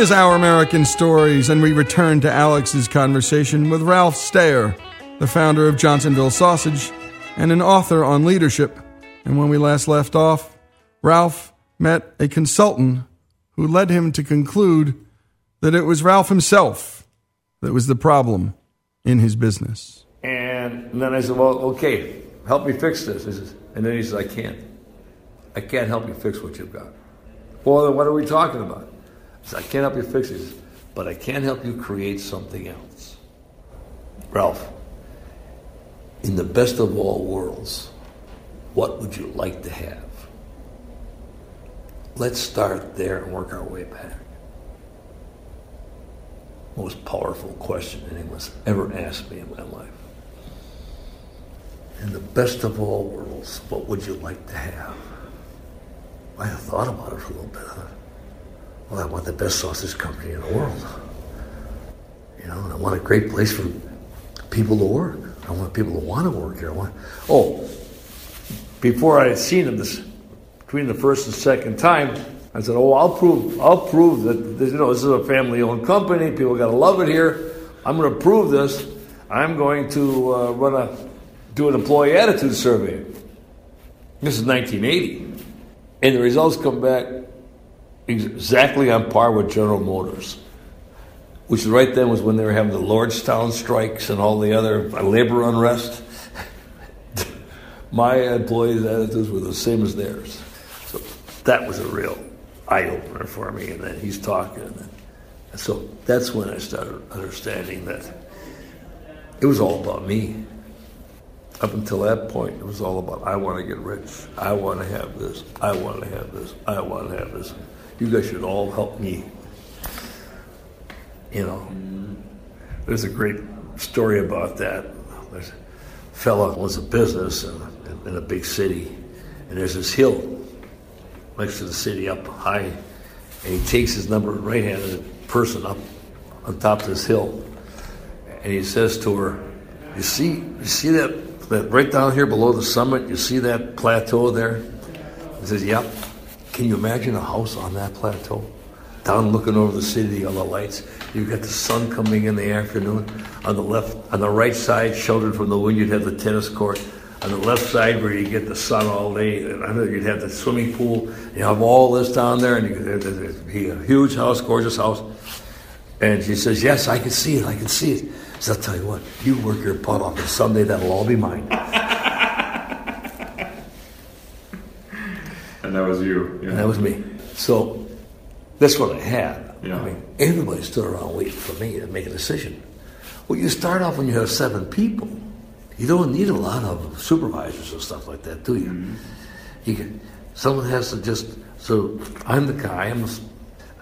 Is Our American Stories, and we return to Alex's conversation with Ralph Stayer, the founder of Johnsonville Sausage and an author on leadership. And when we last left off, Ralph met a consultant who led him to conclude that it was Ralph himself that was the problem in his business. And then I said, Well, okay, help me fix this. And then he says, I can't. I can't help you fix what you've got. Well, then what are we talking about? I can't help you fix it, but I can help you create something else. Ralph, in the best of all worlds, what would you like to have? Let's start there and work our way back. most powerful question anyone's ever asked me in my life. In the best of all worlds, what would you like to have? I thought about it a little bit. Well, I want the best sausage company in the world. You know, and I want a great place for people to work. I want people to want to work here. I want, oh, before I had seen him this between the first and second time, I said, "Oh, I'll prove, I'll prove that this, you know this is a family-owned company. People got to love it here. I'm going to prove this. I'm going to uh, run a do an employee attitude survey. This is 1980, and the results come back exactly on par with General Motors, which right then was when they were having the Lordstown strikes and all the other labor unrest. My employees' attitudes were the same as theirs. So that was a real eye opener for me. And then he's talking. And so that's when I started understanding that it was all about me. Up until that point, it was all about I want to get rich. I want to have this. I want to have this. I want to have this. You guys should all help me. You know, there's a great story about that. There's a fella owns a business in, in a big city, and there's this hill next to the city up high, and he takes his number right-handed person up on top of this hill, and he says to her, "You see, you see that, that right down here below the summit? You see that plateau there?" He says, "Yep." Can you imagine a house on that plateau? Down looking over the city, all the lights. You've got the sun coming in the afternoon. On the left, on the right side, sheltered from the wind, you'd have the tennis court. On the left side, where you get the sun all day, I know you'd have the swimming pool. You have all this down there, and it'd be a huge house, gorgeous house. And she says, "Yes, I can see it. I can see it." So I'll tell you what, you work your butt off, and someday that'll all be mine. And that was you. Yeah. And that was me. So that's what I had. Yeah. I mean, everybody stood around waiting for me to make a decision. Well, you start off when you have seven people. You don't need a lot of supervisors and stuff like that, do you? Mm-hmm. You can, someone has to just. So I'm the guy. I'm the,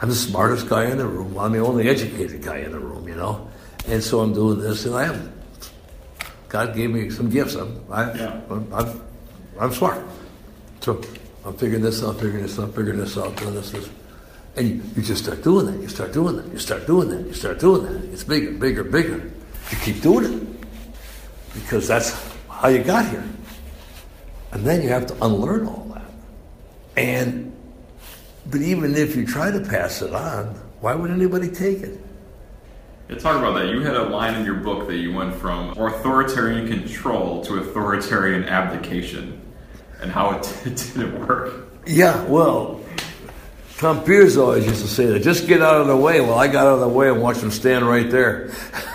I'm the smartest guy in the room. I'm the only educated guy in the room, you know. And so I'm doing this, and I am. God gave me some gifts. I'm, I, Yeah. I'm, I'm, I'm smart. So I'm figuring this out, figuring this out, figuring this out, doing this, this. And you, you just start doing that, you start doing that, you start doing that, you start doing that. It's bigger, bigger, bigger. You keep doing it because that's how you got here. And then you have to unlearn all that. And, but even if you try to pass it on, why would anybody take it? Yeah, talk about that. You had a line in your book that you went from authoritarian control to authoritarian abdication, and how it didn't work. Yeah, well, Tom Pierce always used to say that. Just get out of the way. Well, I got out of the way and watched him stand right there.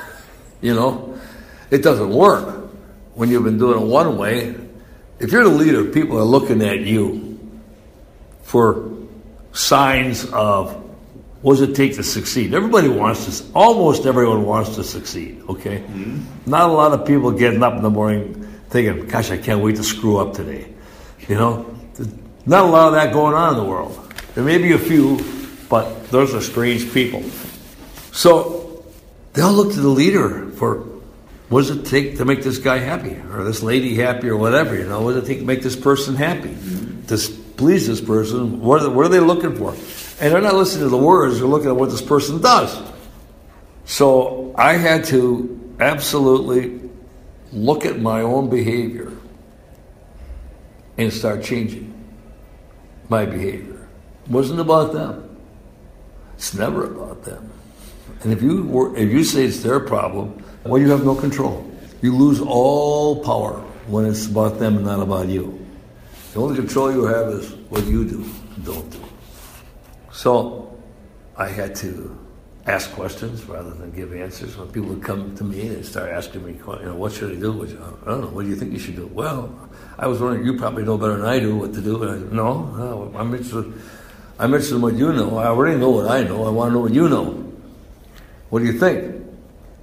you know, it doesn't work when you've been doing it one way. If you're the leader, people are looking at you for signs of what does it take to succeed. Everybody wants to. Almost everyone wants to succeed. Okay, mm-hmm. not a lot of people getting up in the morning thinking, "Gosh, I can't wait to screw up today." You know, not a lot of that going on in the world. There may be a few, but those are strange people. So they'll look to the leader for what does it take to make this guy happy or this lady happy or whatever. You know, what does it take to make this person happy? To please this person, what are, what are they looking for? And they're not listening to the words; they're looking at what this person does. So I had to absolutely look at my own behavior and start changing my behavior. It wasn't about them. It's never about them. And if you were, if you say it's their problem, well, you have no control. You lose all power when it's about them and not about you. The only control you have is what you do don't do. So I had to ask questions rather than give answers. When people would come to me and start asking me, you know, what should I do? I don't know. What do you think you should do? Well, I was wondering. You probably know better than I do what to do. And I, no, no, I'm interested. I'm interested in what you know. I already know what I know. I want to know what you know. What do you think?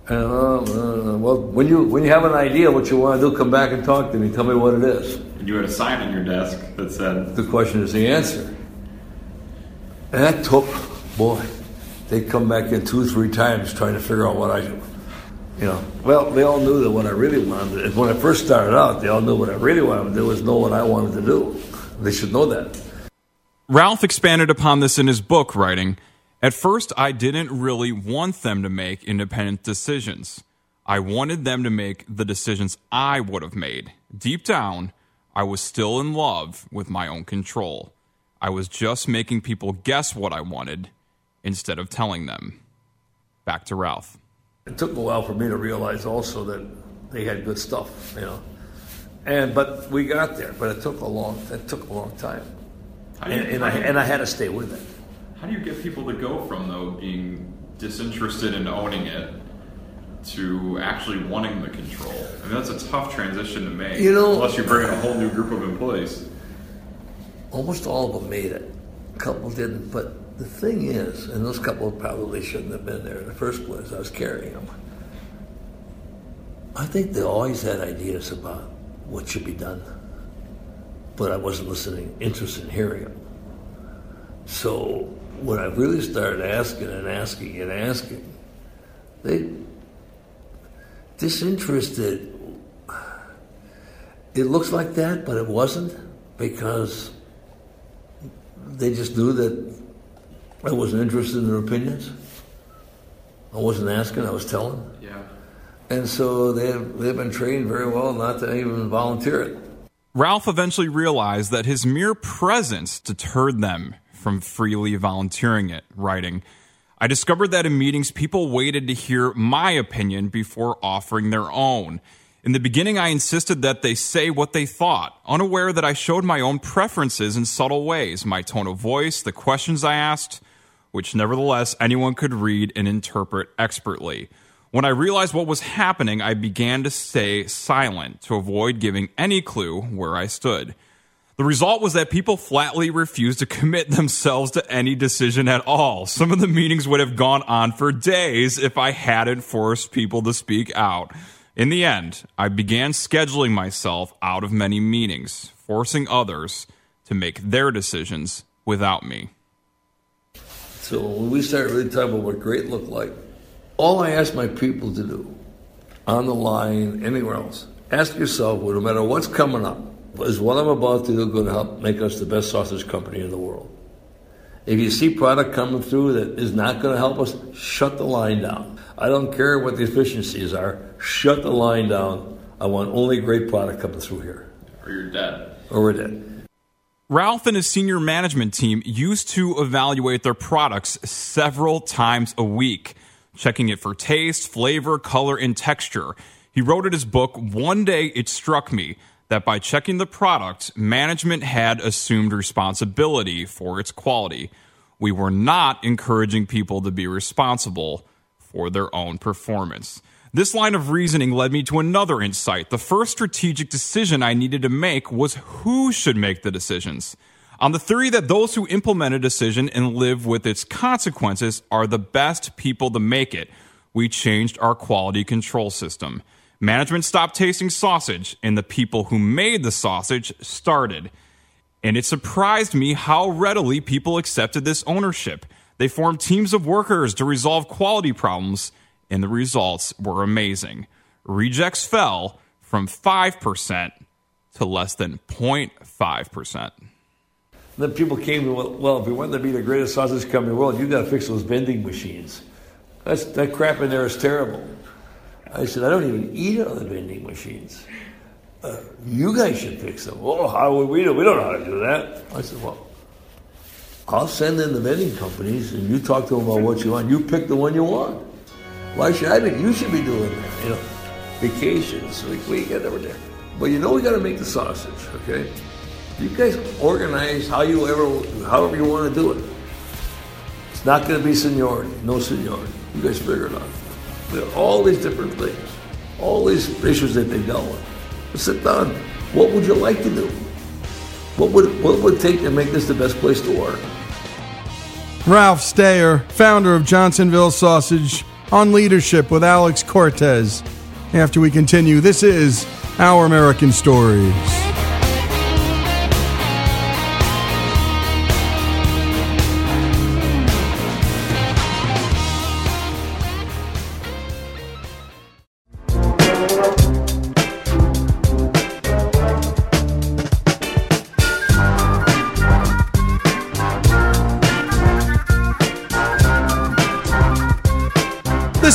And, uh, uh, well, when you when you have an idea what you want to do, come back and talk to me. Tell me what it is. And you had a sign on your desk that said, The question is the answer. And that took, boy, they come back in two, or three times trying to figure out what I, you know. Well, they all knew that what I really wanted. When I first started out, they all knew what I really wanted to do was know what I wanted to do. They should know that. Ralph expanded upon this in his book, writing, At first, I didn't really want them to make independent decisions. I wanted them to make the decisions I would have made. Deep down, I was still in love with my own control. I was just making people guess what I wanted instead of telling them. Back to Ralph. It took a while for me to realize also that they had good stuff, you know. And but we got there, but it took a long it took a long time. You- And, and I and I had to stay with it. How do you get people to go from though being disinterested in owning it to actually wanting the control? I mean, that's a tough transition to make. You know- unless you bring in a whole new group of employees. Almost all of them made it. A couple didn't, but the thing is, and those couple probably shouldn't have been there in the first place. I was carrying them. I think they always had ideas about what should be done, but I wasn't listening, interested in hearing them. So when I really started asking and asking and asking, they disinterested. It looks like that, but it wasn't because they just knew that I wasn't interested in their opinions. I wasn't asking, I was telling. Yeah. And so they've, they've been trained very well not to even volunteer it. Ralph eventually realized that his mere presence deterred them from freely volunteering it, writing, I discovered that in meetings, people waited to hear my opinion before offering their own. In the beginning, I insisted that they say what they thought, unaware that I showed my own preferences in subtle ways, my tone of voice, the questions I asked, which nevertheless anyone could read and interpret expertly. When I realized what was happening, I began to stay silent to avoid giving any clue where I stood. The result was that people flatly refused to commit themselves to any decision at all. Some of the meetings would have gone on for days if I hadn't forced people to speak out. In the end, I began scheduling myself out of many meetings, forcing others to make their decisions without me. So when we started really talking about what great looked like, all I ask my people to do, on the line, anywhere else, ask yourself, well, no matter what's coming up, is what I'm about to do going to help make us the best sausage company in the world? If you see product coming through that is not going to help us, shut the line down. I don't care what the efficiencies are, shut the line down. I want only great product coming through here, Or you're dead. or we're dead. Ralph and his senior management team used to evaluate their products several times a week, checking it for taste, flavor, color, and texture. He wrote in his book, One day it struck me that by checking the product, management had assumed responsibility for its quality. We were not encouraging people to be responsible for their own performance. This line of reasoning led me to another insight. The first strategic decision I needed to make was who should make the decisions. On the theory that those who implement a decision and live with its consequences are the best people to make it, we changed our quality control system. Management stopped tasting sausage, and the people who made the sausage started. And it surprised me how readily people accepted this ownership. They formed teams of workers to resolve quality problems, and the results were amazing. Rejects fell from 5% to less than 0.5%. Then people came to, well, well, if we want to be the greatest sausage company in the world, you've got to fix those vending machines. That's, that crap in there is terrible. I said, I don't even eat on the vending machines. Uh, you guys should fix them. Oh, how would we do? We don't know how to do that. I said, well, I'll send in the vending companies, and you talk to them about what you want. You pick the one you want. Why should I be? You should be doing that. You know, vacations. We, we get over there. But you know, we got to make the sausage. Okay. You guys organize how you ever, however you want to do it. It's not going to be seniority, no seniority. You guys figure it out. There are all these different things, all these issues that they dealt with. But sit down. What would you like to do? What would what would it take to make this the best place to work? Ralph Stayer, founder of Johnsonville Sausage, on leadership with Alex Cortez. After we continue, this is Our American Stories.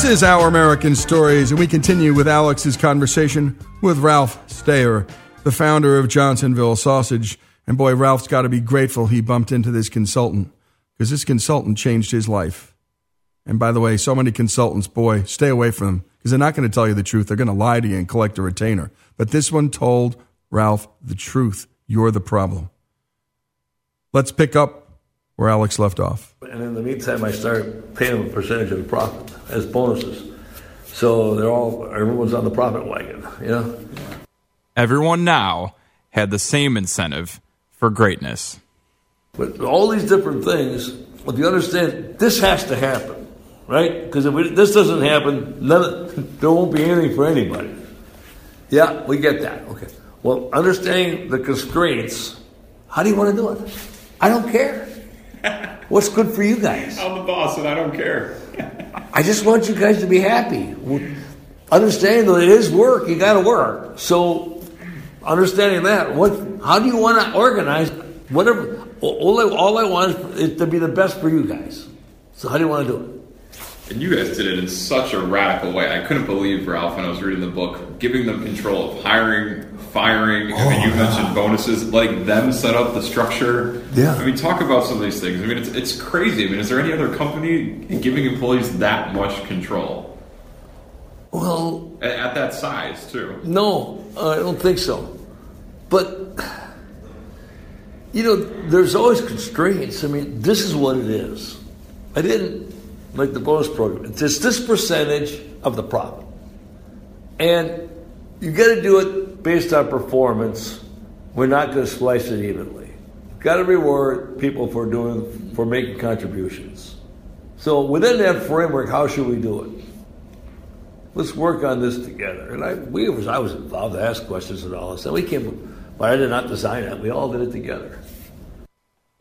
Is Our American Stories, and we continue with Alex's conversation with Ralph Stayer, the founder of Johnsonville Sausage. And boy, Ralph's got to be grateful he bumped into this consultant because this consultant changed his life. And by the way, so many consultants, boy, stay away from them because they're not going to tell you the truth. They're going to lie to you and collect a retainer. But this one told Ralph the truth. You're the problem. Let's pick up where Alex left off. And in the meantime, I started paying them a percentage of the profit as bonuses. So they're all, everyone's on the profit wagon, you know? Everyone now had the same incentive for greatness. But all these different things, if you understand, this has to happen, right? Because if we, this doesn't happen, none of, there won't be anything for anybody. Yeah, we get that. Okay. Well, understanding the constraints, how do you want to do it? I don't care. What's good for you guys? I'm the boss and I don't care. I just want you guys to be happy. Understand that it is work, you got to work. So, understanding that, what? How do you want to organize? Whatever. All I, all I want is to be the best for you guys. So, how do you want to do it? And you guys did it in such a radical way. I couldn't believe, Ralph, when I was reading the book, giving them control of hiring, firing. I mean, oh, you Oh, mentioned bonuses, letting them set up the structure. Yeah. I mean, talk about some of these things. I mean, it's, it's crazy. I mean, is there any other company giving employees that much control Well, at, at that size, too? No, I don't think so. But, you know, there's always constraints. I mean, this is what it is. I didn't like the bonus program. It's just this percentage of the profit. And you got to do it based on performance. We're not going to slice it evenly. Got to reward people for doing, for making contributions. So within that framework, how should we do it? let's work on this together. And I, we was, I was involved to ask questions and all this. And we came, but I did not design it. We all did it together.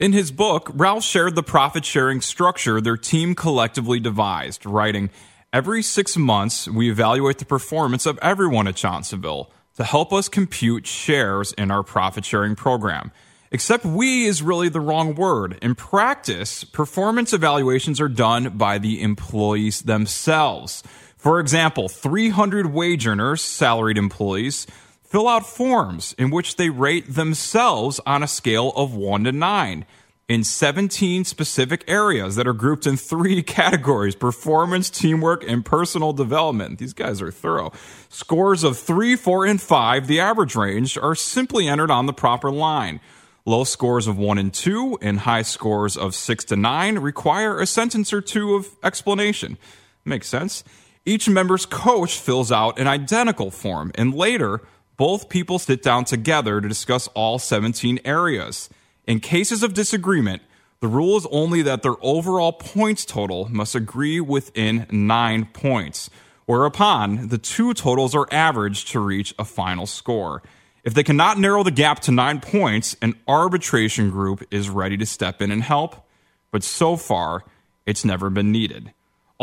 In his book, Ralph shared the profit sharing structure their team collectively devised, writing, Every six months, we evaluate the performance of everyone at Johnsonville to help us compute shares in our profit sharing program. Except we is really the wrong word. In practice, performance evaluations are done by the employees themselves. For example, 300 wage earners, salaried employees, fill out forms in which they rate themselves on a scale of 1 to 9 in 17 specific areas that are grouped in three categories performance, teamwork, and personal development. These guys are thorough. Scores of 3, 4, and 5, the average range, are simply entered on the proper line. Low scores of 1 and 2 and high scores of 6 to 9 require a sentence or two of explanation. Makes sense. Each member's coach fills out an identical form, and later, both people sit down together to discuss all 17 areas. In cases of disagreement, the rule is only that their overall points total must agree within nine points, whereupon the two totals are averaged to reach a final score. If they cannot narrow the gap to nine points, an arbitration group is ready to step in and help, but so far, it's never been needed.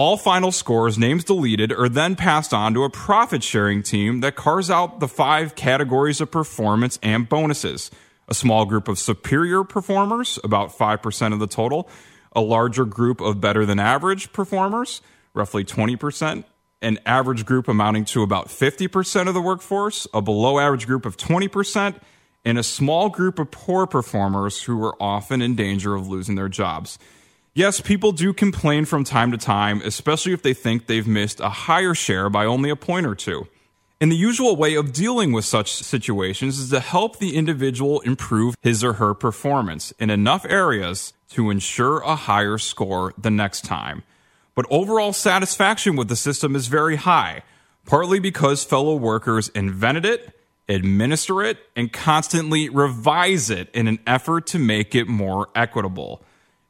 All final scores, names deleted, are then passed on to a profit sharing team that carves out the five categories of performance and bonuses. A small group of superior performers, about 5% of the total, a larger group of better than average performers, roughly 20%, an average group amounting to about 50% of the workforce, a below average group of 20%, and a small group of poor performers who are often in danger of losing their jobs. Yes, people do complain from time to time, especially if they think they've missed a higher share by only a point or two. And the usual way of dealing with such situations is to help the individual improve his or her performance in enough areas to ensure a higher score the next time. But overall satisfaction with the system is very high, partly because fellow workers invented it, administer it, and constantly revise it in an effort to make it more equitable.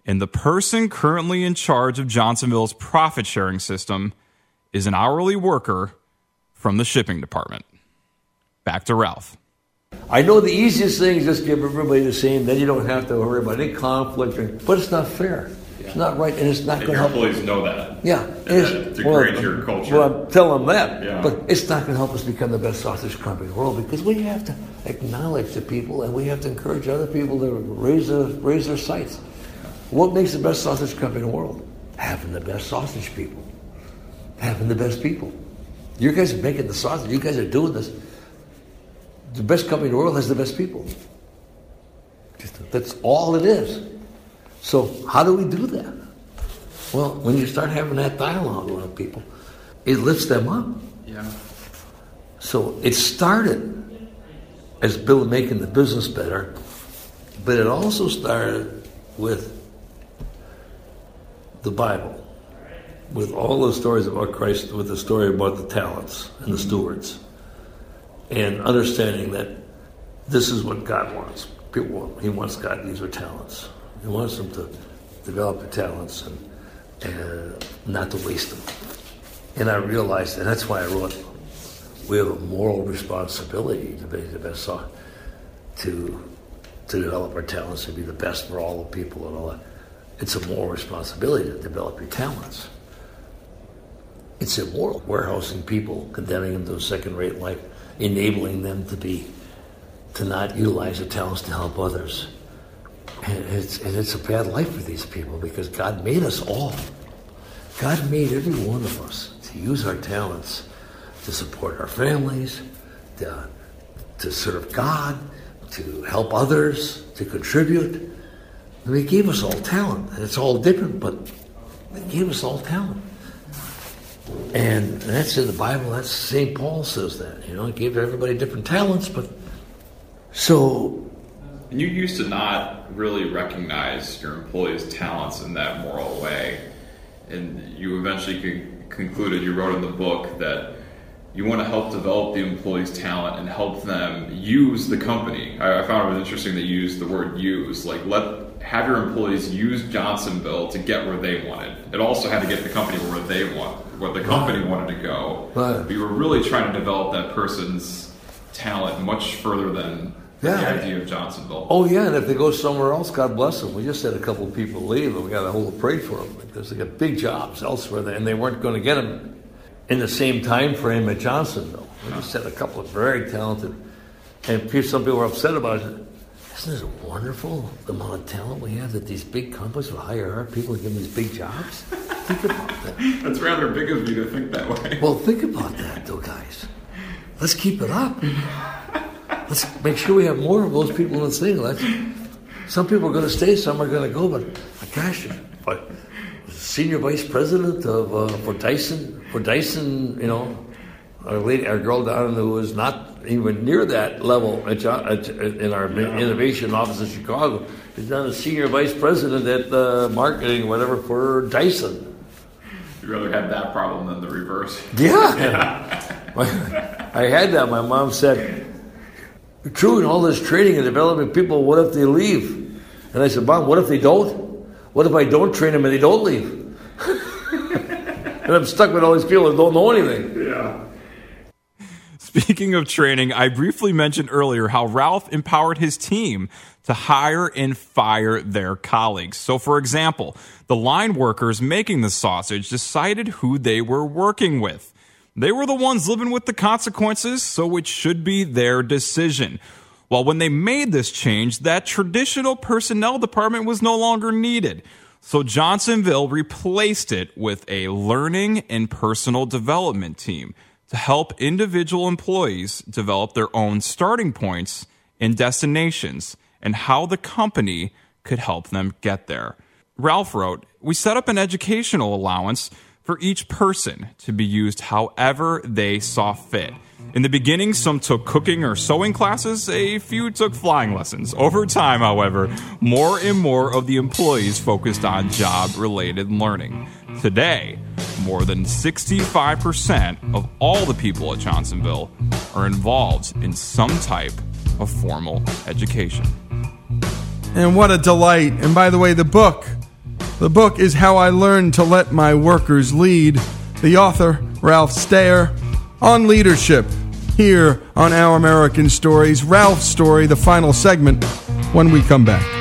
And the person currently in charge of Johnsonville's profit sharing system is an hourly worker from the shipping department. Back to Ralph. I know the easiest thing is just give everybody the same, then you don't have to worry about any conflict, or, but it's not fair. It's not right, and it's not And going to your help. employees know that. Yeah, And it is. that degrades your culture. Well, I'm telling them that, Yeah. but it's not going to help us become the best sausage company in the world because we have to acknowledge the people and we have to encourage other people to raise their, raise their sights. What makes the best sausage company in the world? Having the best sausage people. having the best people. You guys are making the sausage. You guys are doing this. The best company in the world has the best people. That's all it is. So how do we do that? Well, when you start having that dialogue with people, it lifts them up. Yeah. So it started as Bill making the business better, but it also started with the Bible, with all the stories about Christ, with the story about the talents and the stewards, and understanding that this is what God wants. People He wants God These are talents. He wants them to develop their talents and, and not to waste them. And I realized, and that's why I wrote, we have a moral responsibility to be the best, to to develop our talents to be the best for all the people and all that. It's a moral responsibility to develop your talents. It's immoral warehousing people, condemning them to a second-rate life, enabling them to be to not utilize their talents to help others. And it's, and it's a bad life for these people because God made us all. God made every one of us to use our talents to support our families, to, to serve God, to help others, to contribute. And he gave us all talent. It's all different, but he gave us all talent. And that's in the Bible. That's St. Paul says that. You know, he gave everybody different talents, but so. And you used to not really recognize your employees' talents in that moral way. And you eventually con- concluded, you wrote in the book that you want to help develop the employees' talent and help them use the company. I, I found it was interesting that you used the word use. Like, let have your employees use Johnsonville to get where they wanted. It also had to get the company where they want, where the company wanted to go. Right. But you were really trying to develop that person's talent much further than Yeah. the idea of Johnsonville. Oh yeah, and if they go somewhere else, God bless them. We just had a couple of people leave, and we got to hold a parade for them because they got big jobs elsewhere, and they weren't going to get them in the same time frame at Johnsonville. We just had a couple of very talented, and some people were upset about it. Isn't it wonderful the amount of talent we have that these big companies will hire our people and give them these big jobs? Think about that. That's rather big of you to think that way. Well, think about that, though, guys. Let's keep it up. Let's make sure we have more of those people in the thing. Let's, some people are going to stay, some are going to go, but I gosh, but senior vice president of uh, for Dyson, for Dyson, you know, our lady, our girl down who was not even near that level at, at, in our innovation office in Chicago, is now a senior vice president at uh, marketing, whatever, for Dyson. You'd rather have that problem than the reverse. Yeah. I had that. My mom said, True, in all this training and developing people, what if they leave? And I said, Mom, what if they don't? What if I don't train them and they don't leave? and I'm stuck with all these people that don't know anything. Speaking of training, I briefly mentioned earlier how Ralph empowered his team to hire and fire their colleagues. So, for example, the line workers making the sausage decided who they were working with. They were the ones living with the consequences, so it should be their decision. Well, when they made this change, that traditional personnel department was no longer needed. So Johnsonville replaced it with a learning and personal development team to help individual employees develop their own starting points and destinations and how the company could help them get there. Ralph wrote, We set up an educational allowance for each person to be used however they saw fit. In the beginning, some took cooking or sewing classes, a few took flying lessons. Over time, however, more and more of the employees focused on job related learning. Today, more than 65% of all the people at Johnsonville are involved in some type of formal education. And what a delight. And by the way, the book. The book is How I Learned to Let My Workers Lead. The author, Ralph Stayer, on leadership. Here on Our American Stories, Ralph's story, the final segment, when we come back.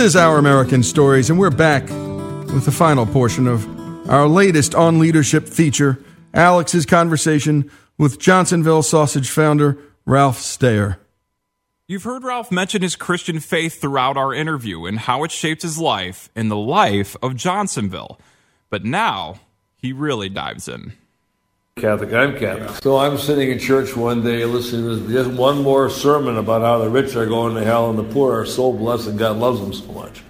Is Our American Stories, and we're back with the final portion of our latest on leadership feature Alex's conversation with Johnsonville Sausage founder Ralph Stayer. You've heard Ralph mention his Christian faith throughout our interview and how it shaped his life and the life of Johnsonville. But now he really dives in. Catholic, I'm Catholic. So I'm sitting in church one day listening to just one more sermon about how the rich are going to hell and the poor are so blessed and God loves them so much.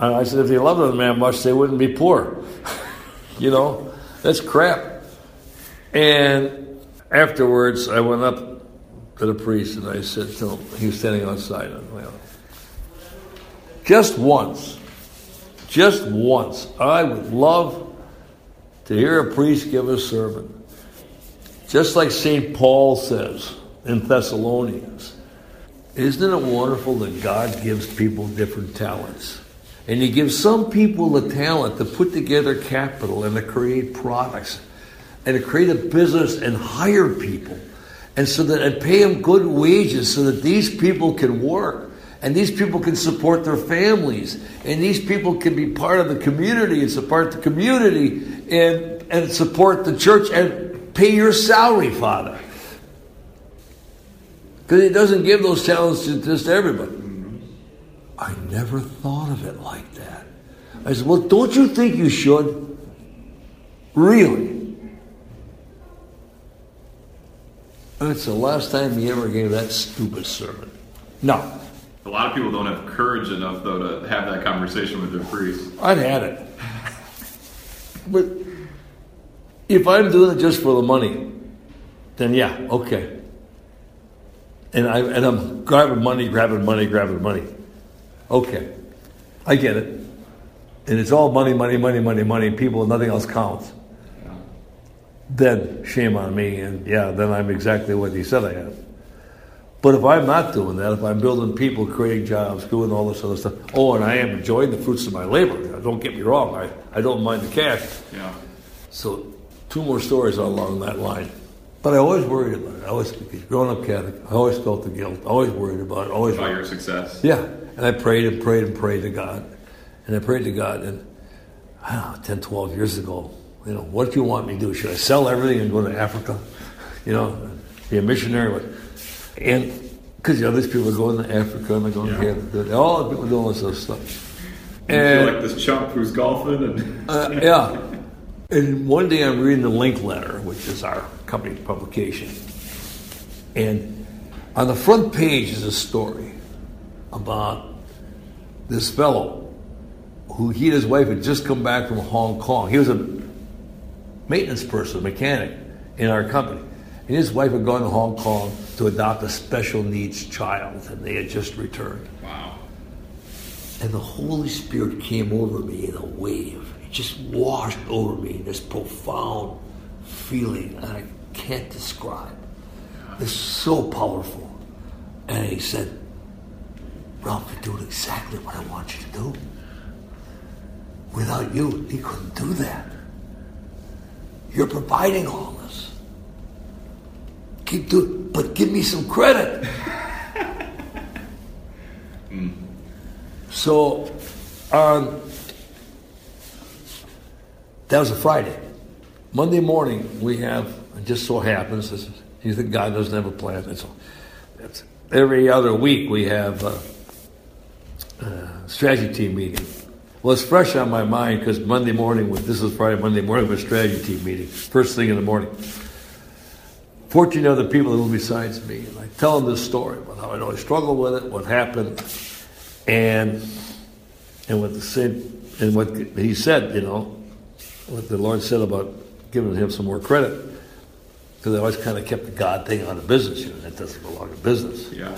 And I said, if they loved them that much, they wouldn't be poor. you know, that's crap. And afterwards, I went up to the priest and I said to him, he was standing outside. Well, just once, just once, I would love to hear a priest give a sermon just like St. Paul says in Thessalonians, isn't it wonderful that God gives people different talents? And He gives some people the talent to put together capital and to create products and to create a business and hire people and so that and pay them good wages so that these people can work and these people can support their families and these people can be part of the community and support the community and and support the church and pay your salary, Father. Because He doesn't give those talents to just everybody. I never thought of it like that. I said, Well, don't you think you should? Really? And it's the last time he ever gave that stupid sermon. No. A lot of people don't have courage enough, though, to have that conversation with their priest. I'd had it. But if I'm doing it just for the money, then yeah, okay. And I and I'm grabbing money, grabbing money, grabbing money. Okay, I get it. And it's all money, money, money, money, money. People, nothing else counts. Then shame on me, and yeah, then I'm exactly what he said I am. But if I'm not doing that, if I'm building people, creating jobs, doing all this other stuff, oh, and I am enjoying the fruits of my labor. Don't get me wrong, I, I don't mind the cash. Yeah. So two more stories along that line. But I always worried about it. I always, growing up Catholic, I always felt the guilt. Always worried about it. Always about your success. Yeah, and I prayed and prayed and prayed to God, and I prayed to God, and I don't know, 10, 12 years ago, you know, what do you want me to do? Should I sell everything and go to Africa? You know, be a missionary? And because you know, these people are going to Africa and they're going yeah. to Canada. All the people doing all this stuff. And, you feel like this chump who's golfing and uh, yeah. And one day I'm reading the Link Letter, which is our company publication. And on the front page is a story about this fellow who he and his wife had just come back from Hong Kong. He was a maintenance person, mechanic in our company. And his wife had gone to Hong Kong to adopt a special needs child, and they had just returned. Wow. And the Holy Spirit came over me in a wave just washed over me this profound feeling that I can't describe. It's so powerful. And he said, Ralph, you're doing exactly what I want you to do. Without you, he couldn't do that. You're providing all this. Keep doing, but give me some credit. mm. So, um, that was a Friday. Monday morning, we have, it just so happens, this, you think God doesn't have a plan. It's, every other week, we have a, a strategy team meeting. Well, it's fresh on my mind because Monday morning, this is Friday, Monday morning, was strategy team meeting, first thing in the morning. 14 other people that were besides me. And I tell them this story about how I know I struggled with it, what happened, and and what the same and what he said, you know, what the Lord said about giving him some more credit, because I always kind of kept the God thing out of business. You know, that doesn't belong to business. Yeah.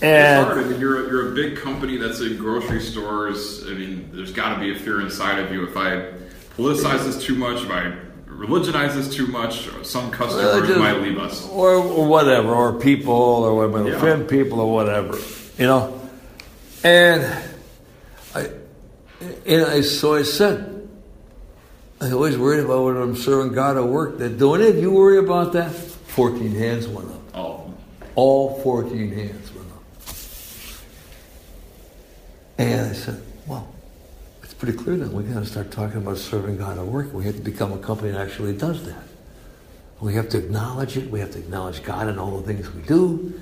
And it's hard. I mean, you're a, you're a big company that's in grocery stores. I mean, there's got to be a fear inside of you. If I politicize this too much, if I religionize this too much, some customers just, might leave us, or, or, whatever, or people, or yeah. offend people, or whatever. You know, and I, and I so I said I always worried about when I'm serving God at work. That doing it, you worry about that? 14 hands went up. Oh. All 14 hands went up. And I said, well, it's pretty clear now. We got to start talking about serving God at work. We have to become a company that actually does that. We have to acknowledge it. We have to acknowledge God in all the things we do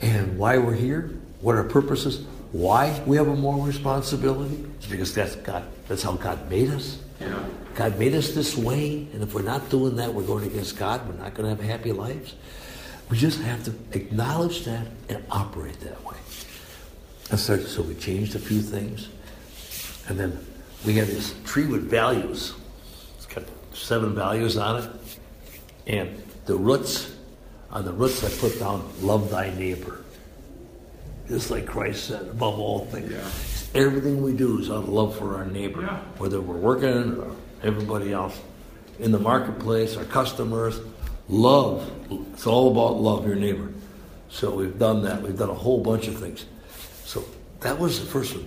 and why we're here, what our purpose is, why we have a moral responsibility. It's because that's God. That's how God made us. Yeah. God made us this way, and if we're not doing that, we're going against God. We're not going to have happy lives. We just have to acknowledge that and operate that way. And so, so we changed a few things, and then we had this tree with values. It's got seven values on it, and the roots, on the roots I put down, love thy neighbor. Just like Christ said, above all things. Yeah. Everything we do is out of love for our neighbor, Yeah. whether we're working or everybody else. In the marketplace, our customers, love. It's all about love your neighbor. So we've done that. We've done a whole bunch of things. So that was the first one.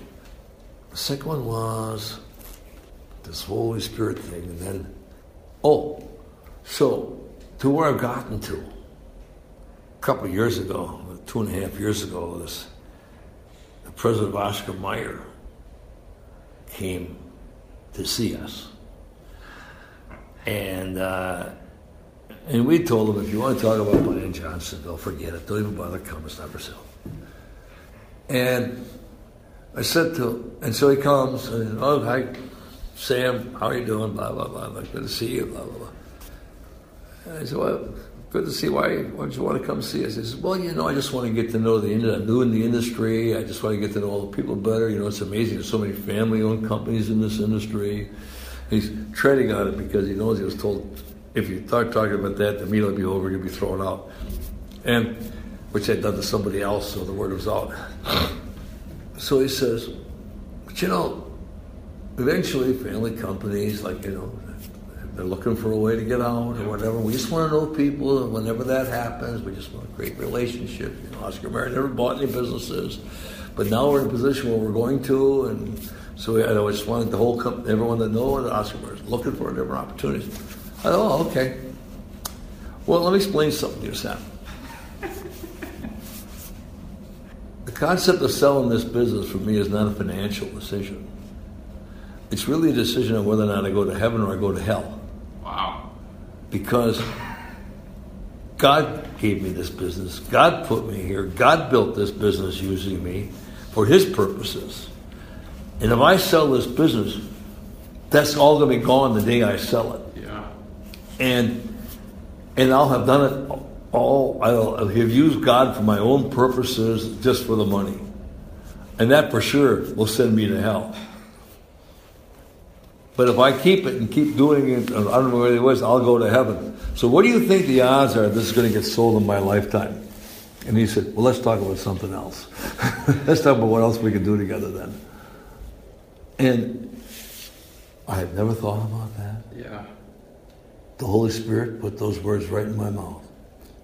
The second one was this Holy Spirit thing, and then, oh, so to where I've gotten to. A couple of years ago, two and a half years ago, this president Oscar Mayer came to see us, and uh, and we told him if you want to talk about Brian Johnson, don't forget it. Don't even bother coming. It's not for sale. And I said to, him, and so he comes, and oh hi, Sam, how are you doing? Blah blah blah. Good to see you. Blah blah blah. And I said, well, good to see. Why? Why don't you want to come see us? He says, well, you know, I just want to get to know the industry. I'm new in the industry. I just want to get to know all the people better. You know, it's amazing. There's so many family-owned companies in this industry. He's treading on it because he knows he was told if you start talking about that, the meeting will be over. You'll be thrown out. And which I'd done to somebody else, so the word was out. So he says, but you know, eventually family companies, like, you know, they're looking for a way to get out or whatever. We just want to know people, and whenever that happens, we just want to create relationships. You know, Oscar Mayer never bought any businesses, but now we're in a position where we're going to, and so we, I just wanted the whole company, everyone to know that Oscar Mayer is looking for different opportunities. I thought, oh, okay. Well, let me explain something to you, Sam. The concept of selling this business for me is not a financial decision. It's really a decision of whether or not I go to heaven or I go to hell. Wow. Because God gave me this business. God put me here. God built this business using me for His purposes. And if I sell this business, that's all going to be gone the day I sell it. Yeah. And and I'll have done it all. I'll have used God for my own purposes, just for the money, and that for sure will send me to hell. But if I keep it and keep doing it, I don't know where it was, I'll go to heaven. So what do you think the odds are this is going to get sold in my lifetime? And he said, well, let's talk about something else. let's talk about what else we can do together then. And I had never thought about that. Yeah. The Holy Spirit put those words right in my mouth.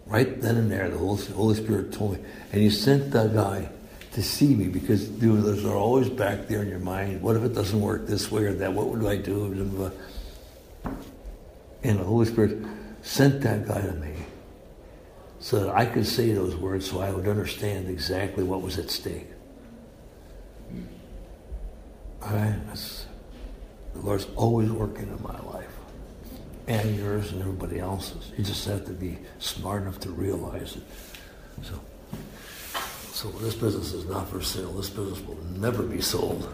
Right then and there, the Holy Holy Spirit told me. And He sent that guy to see me because those are always back there in your mind. What if it doesn't work this way or that? What would I do? And the Holy Spirit sent that guy to me so that I could say those words so I would understand exactly what was at stake. All right? That's, the Lord's always working in my life and yours and everybody else's. You just have to be smart enough to realize it. So, so this business is not for sale. This business will never be sold.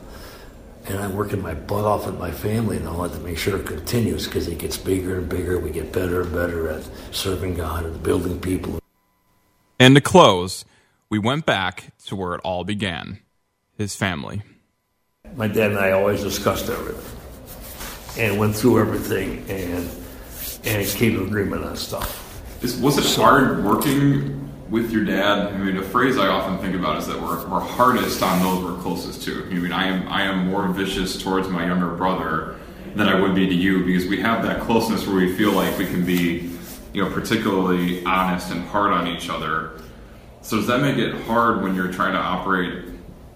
And I'm working my butt off with my family and all that to make sure it continues because it gets bigger and bigger. We get better and better at serving God and building people. And to close, we went back to where it all began his family. My dad and I always discussed everything and went through everything and and came to agreement on stuff. Is, was it hard working with your dad? I mean, a phrase I often think about is that we're, we're hardest on those we're closest to. I mean, I am I am more vicious towards my younger brother than I would be to you because we have that closeness where we feel like we can be, you know, particularly honest and hard on each other. So does that make it hard when you're trying to operate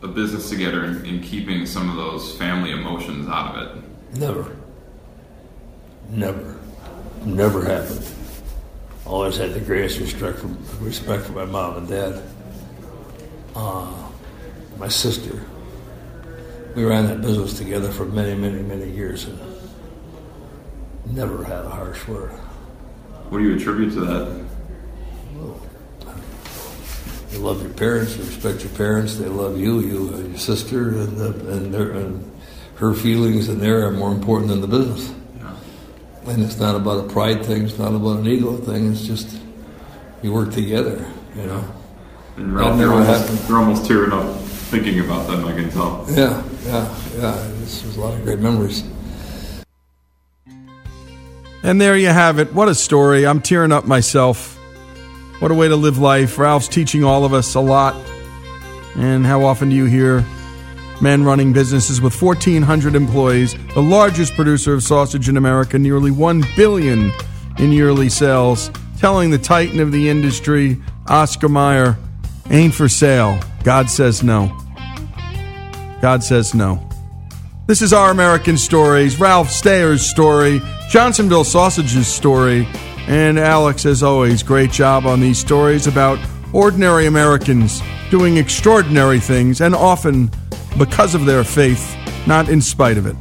a business together and, and keeping some of those family emotions out of it? Never. Never. Never happened. Always had the greatest respect for, respect for my mom and dad. Uh, my sister. we ran that business together for many, many, many years and never had a harsh word. What do you attribute to that? You love your parents, you respect your parents, they love you, you and your sister, and, the, and, their, and her feelings and their are more important than the business. Yeah. And it's not about a pride thing, it's not about an ego thing, it's just you work together, you know. And Ralph, you're almost, you're almost tearing up thinking about them, I can tell. Yeah, yeah, yeah. This was a lot of great memories. And there you have it. What a story. I'm tearing up myself. What a way to live life. Ralph's teaching all of us a lot. And how often do you hear men running businesses with 1,400 employees, the largest producer of sausage in America, nearly 1 billion in yearly sales, telling the titan of the industry, Oscar Mayer, ain't for sale. God says no. God says no. This is Our American Stories, Ralph Stayer's story, Johnsonville Sausage's story, and Alex, as always, great job on these stories about ordinary Americans doing extraordinary things, and often because of their faith, not in spite of it.